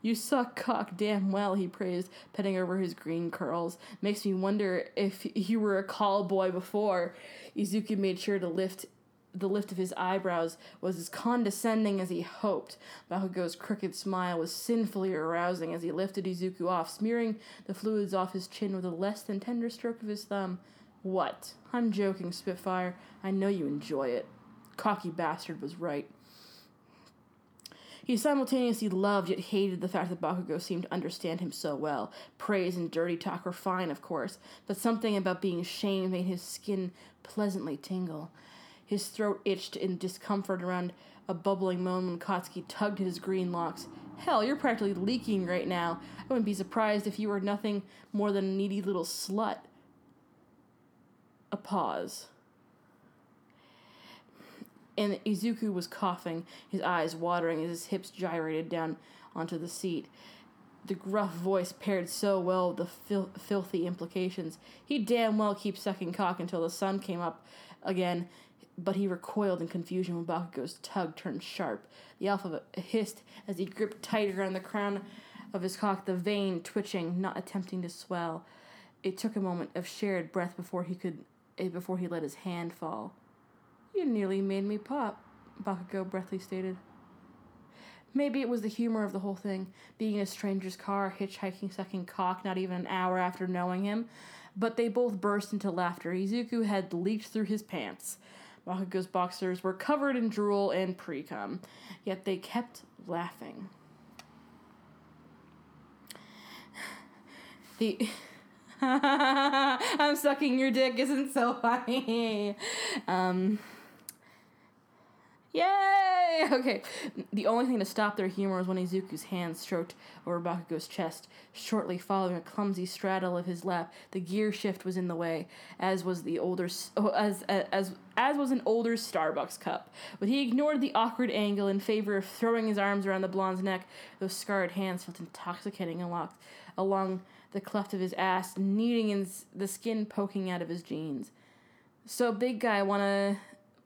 you suck cock damn well, he praised, petting over his green curls. Makes me wonder if you were a call boy before. Izuku made sure to lift the lift of his eyebrows was as condescending as he hoped. Bakugo's crooked smile was sinfully arousing as he lifted Izuku off, smearing the fluids off his chin with a less than tender stroke of his thumb. What? I'm joking, Spitfire. I know you enjoy it. Cocky bastard was right. He simultaneously loved yet hated the fact that Bakugo seemed to understand him so well. Praise and dirty talk were fine, of course, but something about being shamed made his skin pleasantly tingle. His throat itched in discomfort around a bubbling moan when Katsuki tugged at his green locks. Hell, you're practically leaking right now. I wouldn't be surprised if you were nothing more than a needy little slut. A pause. And Izuku was coughing, his eyes watering as his hips gyrated down onto the seat. The gruff voice paired so well with the fil- filthy implications. He'd damn well keep sucking cock until the sun came up again, but he recoiled in confusion when Bakugo's tug turned sharp. The alpha hissed as he gripped tighter on the crown of his cock, the vein twitching, not attempting to swell. It took a moment of shared breath before he could eh, before he let his hand fall. You nearly made me pop, Bakugo breathlessly stated. Maybe it was the humor of the whole thing, being in a stranger's car, hitchhiking, sucking cock not even an hour after knowing him. But they both burst into laughter. Izuku had leaked through his pants. Bakugo's boxers were covered in drool and pre cum, yet they kept laughing. The. I'm sucking your dick isn't so funny. Um. Yay! Okay. The only thing to stop their humor was when Izuku's hand stroked over Bakugo's chest. Shortly following a clumsy straddle of his lap, the gear shift was in the way, as was the older oh, as as as was an older Starbucks cup. But he ignored the awkward angle in favor of throwing his arms around the blonde's neck. Those scarred hands felt intoxicating along along the cleft of his ass, kneading in the skin poking out of his jeans. So, big guy, wanna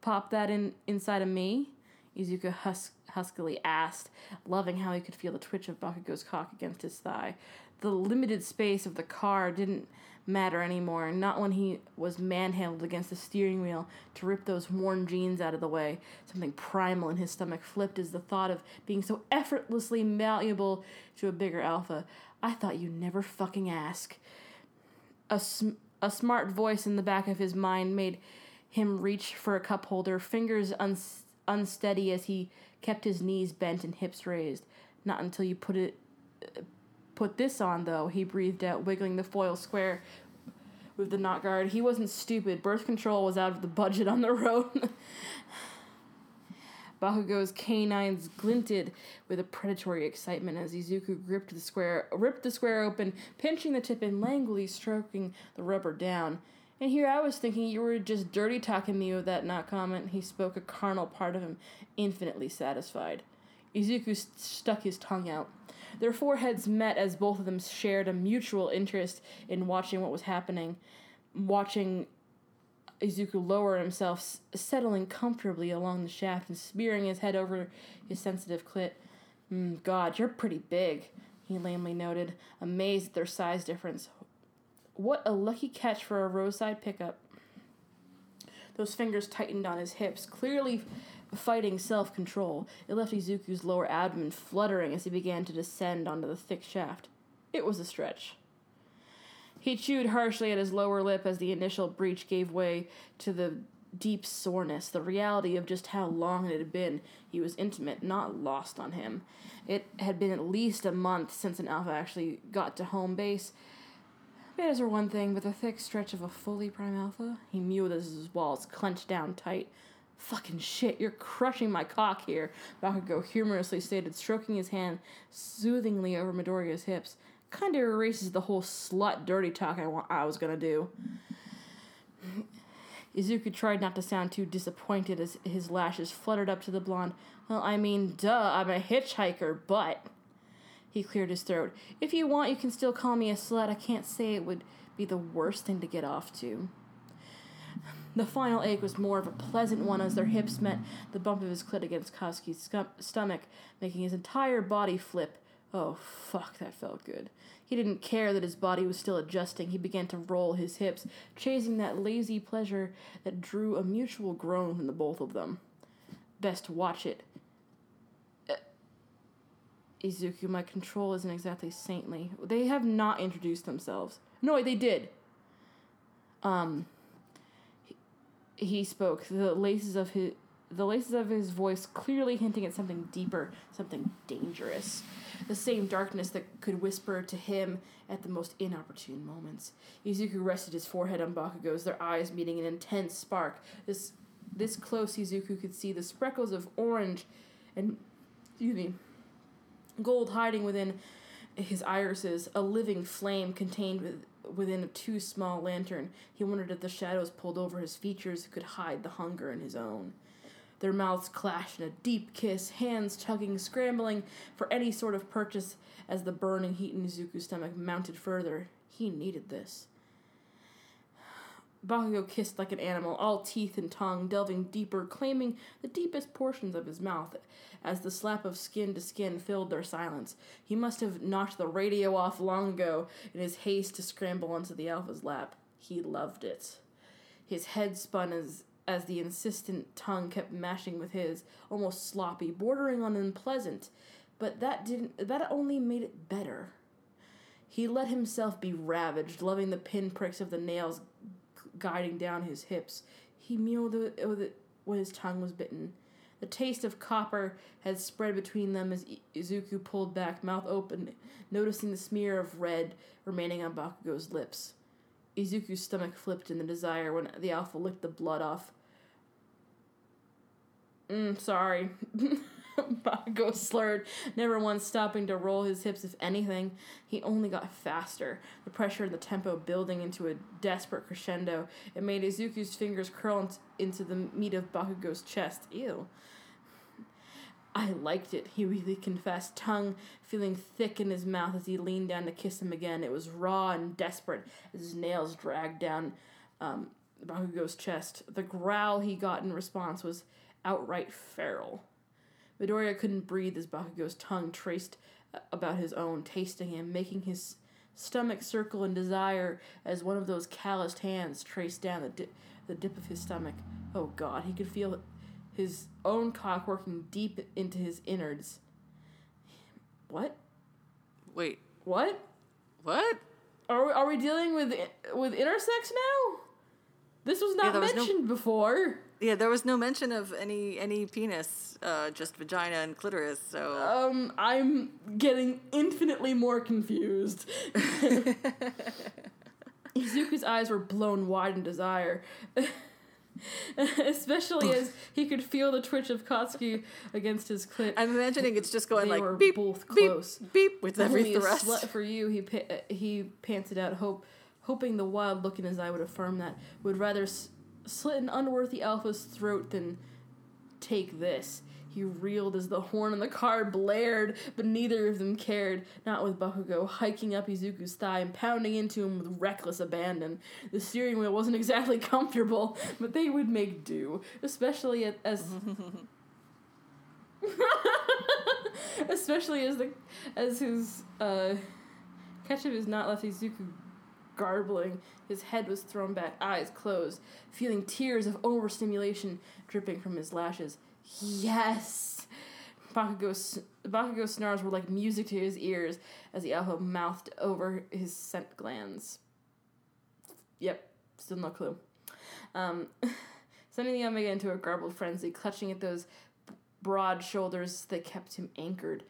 pop that in inside of me? Izuku hus- huskily asked, loving how he could feel the twitch of Bakugo's cock against his thigh. The limited space of the car didn't matter anymore, not when he was manhandled against the steering wheel to rip those worn jeans out of the way. Something primal in his stomach flipped as the thought of being so effortlessly malleable to a bigger alpha. I thought you'd never fucking ask. A, sm- a smart voice in the back of his mind made him reach for a cup holder, fingers un- unsteady as he kept his knees bent and hips raised. Not until you put it uh, put this on though, he breathed out, wiggling the foil square with the knot guard. He wasn't stupid. Birth control was out of the budget on the road. Bakugo's canines glinted with a predatory excitement as Izuku gripped the square, ripped the square open, pinching the tip and languidly stroking the rubber down. And here I was thinking you were just dirty talking me with that not comment. He spoke a carnal part of him, infinitely satisfied. Izuku st- stuck his tongue out. Their foreheads met as both of them shared a mutual interest in watching what was happening, watching Izuku lower himself, s- settling comfortably along the shaft and spearing his head over his sensitive clit. Mm, God, you're pretty big, he lamely noted, amazed at their size difference. What a lucky catch for a roadside pickup. Those fingers tightened on his hips, clearly fighting self control. It left Izuku's lower abdomen fluttering as he began to descend onto the thick shaft. It was a stretch. He chewed harshly at his lower lip as the initial breach gave way to the deep soreness, the reality of just how long it had been he was intimate, not lost on him. It had been at least a month since an alpha actually got to home base. Betas are one thing, but the thick stretch of a fully prime alpha? He mewed as his walls clenched down tight. Fucking shit, you're crushing my cock here, Bakugo humorously stated, stroking his hand soothingly over Midoriya's hips. Kinda erases the whole slut dirty talk I, wa- I was gonna do. Izuku tried not to sound too disappointed as his lashes fluttered up to the blonde. Well, I mean, duh, I'm a hitchhiker, but. He cleared his throat. If you want, you can still call me a slut. I can't say it would be the worst thing to get off to. The final ache was more of a pleasant one as their hips met the bump of his clit against Katsuki's stomach, making his entire body flip. Oh, fuck, that felt good. He didn't care that his body was still adjusting. He began to roll his hips, chasing that lazy pleasure that drew a mutual groan from the both of them. Best watch it. Izuku, my control isn't exactly saintly. They have not introduced themselves. No, they did. Um, he, he spoke. The laces of his the laces of his voice clearly hinting at something deeper, something dangerous. The same darkness that could whisper to him at the most inopportune moments. Izuku rested his forehead on Bakugo's, their eyes meeting an intense spark. This this close Izuku could see the speckles of orange and excuse me Gold hiding within his irises, a living flame contained with, within a too small lantern. He wondered if the shadows pulled over his features could hide the hunger in his own. Their mouths clashed in a deep kiss, hands tugging, scrambling for any sort of purchase as the burning heat in Izuku's stomach mounted further. He needed this. Bakugo kissed like an animal, all teeth and tongue, delving deeper, claiming the deepest portions of his mouth, as the slap of skin to skin filled their silence. He must have knocked the radio off long ago in his haste to scramble onto the Alpha's lap. He loved it. His head spun as as the insistent tongue kept mashing with his, almost sloppy, bordering on unpleasant, but that didn't that only made it better. He let himself be ravaged, loving the pinpricks of the nails guiding down his hips. He mewed with it when his tongue was bitten. The taste of copper had spread between them as Izuku pulled back, mouth open, noticing the smear of red remaining on Bakugo's lips. Izuku's stomach flipped in the desire when the alpha licked the blood off. Mm, sorry. Bakugo slurred, never once stopping to roll his hips, if anything. He only got faster, the pressure and the tempo building into a desperate crescendo. It made Izuku's fingers curl into the meat of Bakugo's chest. Ew. I liked it, he really confessed, tongue feeling thick in his mouth as he leaned down to kiss him again. It was raw and desperate as his nails dragged down um, Bakugo's chest. The growl he got in response was outright feral. Midoriya couldn't breathe as Bakugo's tongue traced about his own, tasting him, making his stomach circle in desire as one of those calloused hands traced down the, di- the dip of his stomach. Oh God, he could feel his own cock working deep into his innards. What? Wait. What? What? Are we, are we dealing with with intersex now? This was not Yeah, there was no- mentioned before. Yeah, there was no mention of any any penis, uh, just vagina and clitoris. So Um, I'm getting infinitely more confused. Izuku's eyes were blown wide in desire. Especially as he could feel the twitch of Katsuki against his clit. I'm imagining it's just going They like were beep, both beep, close. beep with every Only a thrust. slut for you, he pa- he panted out, hope, hoping the wild look in his eye would affirm that. Would rather s- slit an unworthy alpha's throat than take this. He reeled as the horn on the car blared, but neither of them cared, knot with Bakugo hiking up Izuku's thigh and pounding into him with reckless abandon. The steering wheel wasn't exactly comfortable, but they would make do, especially as especially as the as his uh, Katsuki's not left Izuku garbling. His head was thrown back, eyes closed, feeling tears of overstimulation dripping from his lashes. Yes! Bakugo's, Bakugo's snarls were like music to his ears as the alpha mouthed over his scent glands. Yep, still no clue. Um, sending the Omega into a garbled frenzy, clutching at those broad shoulders that kept him anchored.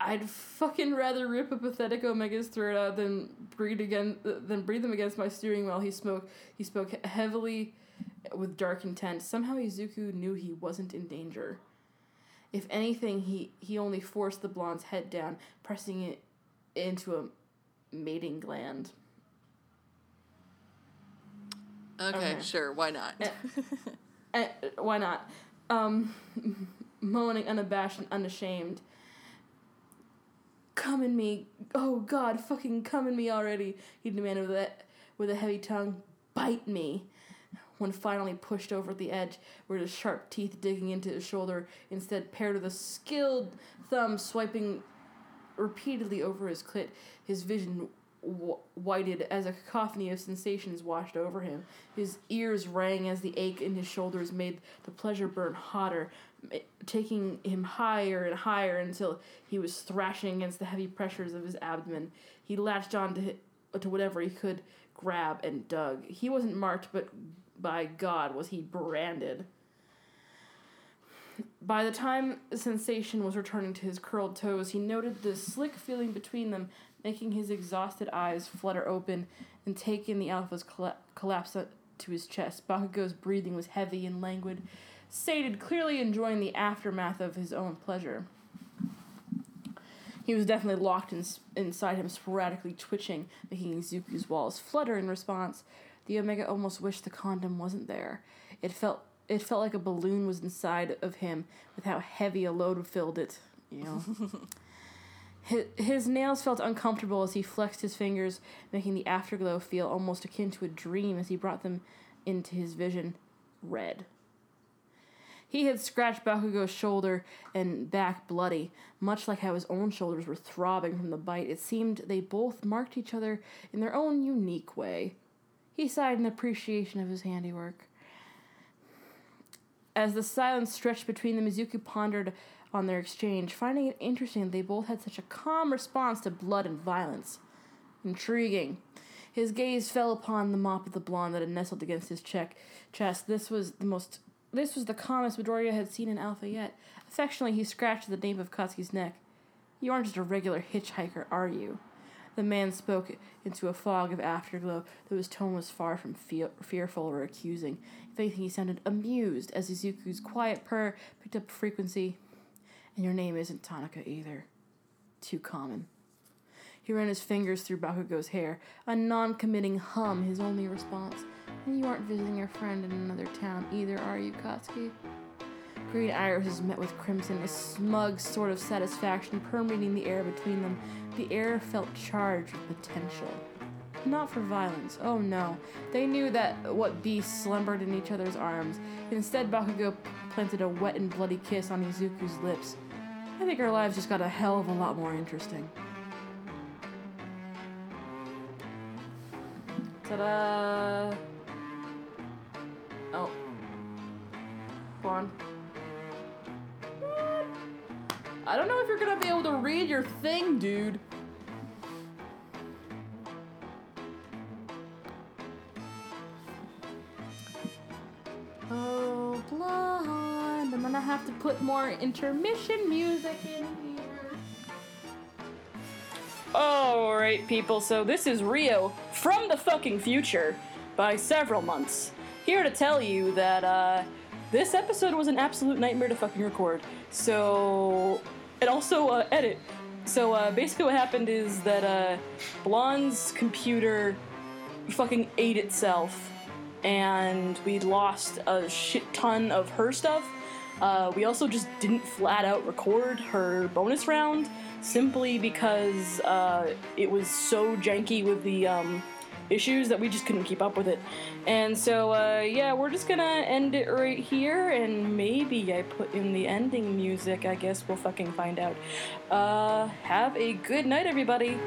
I'd fucking rather rip a pathetic Omega's throat out than breathe again than breathe them against my steering wheel. He spoke. He spoke heavily, with dark intent. Somehow Izuku knew he wasn't in danger. If anything, he he only forced the blonde's head down, pressing it into a mating gland. okay, okay. sure, why not? Eh, why not? Um, moaning, unabashed and unashamed. Come in me, oh God, fucking come in me already! He demanded with a with a heavy tongue. Bite me. When finally pushed over the edge, were his sharp teeth digging into his shoulder, instead paired with a skilled thumb swiping repeatedly over his clit, his vision whited as a cacophony of sensations washed over him. His ears rang as the ache in his shoulders made the pleasure burn hotter, taking him higher and higher until he was thrashing against the heavy pressures of his abdomen. He latched on to, to whatever he could grab and dug. He wasn't marked, but by God was he branded. By the time sensation was returning to his curled toes, he noted the slick feeling between them, making his exhausted eyes flutter open and take in the alpha's colla- collapse to his chest. Bakugo's breathing was heavy and languid, sated, clearly enjoying the aftermath of his own pleasure. He was definitely locked in, inside him, sporadically twitching, making Izuku's walls flutter in response. The Omega almost wished the condom wasn't there. It felt it felt like a balloon was inside of him with how heavy a load filled it. You know. his, his nails felt uncomfortable as he flexed his fingers, making the afterglow feel almost akin to a dream as he brought them into his vision red. He had scratched Bakugo's shoulder and back bloody, much like how his own shoulders were throbbing from the bite. It seemed they both marked each other in their own unique way. He sighed in appreciation of his handiwork. As the silence stretched between them, Izuku pondered on their exchange, finding it interesting that they both had such a calm response to blood and violence. Intriguing. His gaze fell upon the mop of the blonde that had nestled against his check chest. This was the most this was the calmest Midoriya had seen in Alpha yet. Affectionately, he scratched the nape of Katsuki's neck. You aren't just a regular hitchhiker, are you? The man spoke into a fog of afterglow, though his tone was far from fe- fearful or accusing. If anything, he sounded amused as Izuku's quiet purr picked up frequency. And your name isn't Tanaka either. Too common. He ran his fingers through Bakugo's hair, a non committing hum his only response. And you aren't visiting your friend in another town either, are you, Katsuki? Green irises met with crimson, a smug sort of satisfaction permeating the air between them. The air felt charged with potential. Not for violence, oh no. They knew that what beasts slumbered in each other's arms. Instead, Bakugo planted a wet and bloody kiss on Izuku's lips. I think our lives just got a hell of a lot more interesting. Ta-da! Oh. Go on. I don't know if you're gonna be able to read your thing, dude. Oh, blonde. I'm gonna have to put more intermission music in here. Alright, people, so this is Ryo from the fucking future by several months. Here to tell you that, uh, this episode was an absolute nightmare to fucking record. So, and also uh, edit. So uh, basically, what happened is that uh, Blonde's computer fucking ate itself, and we lost a shit ton of her stuff. Uh, we also just didn't flat out record her bonus round simply because uh, it was so janky with the um, issues that we just couldn't keep up with it. And so, uh, yeah, we're just gonna end it right here, and maybe I put in the ending music. I guess we'll fucking find out. Uh, have a good night, everybody.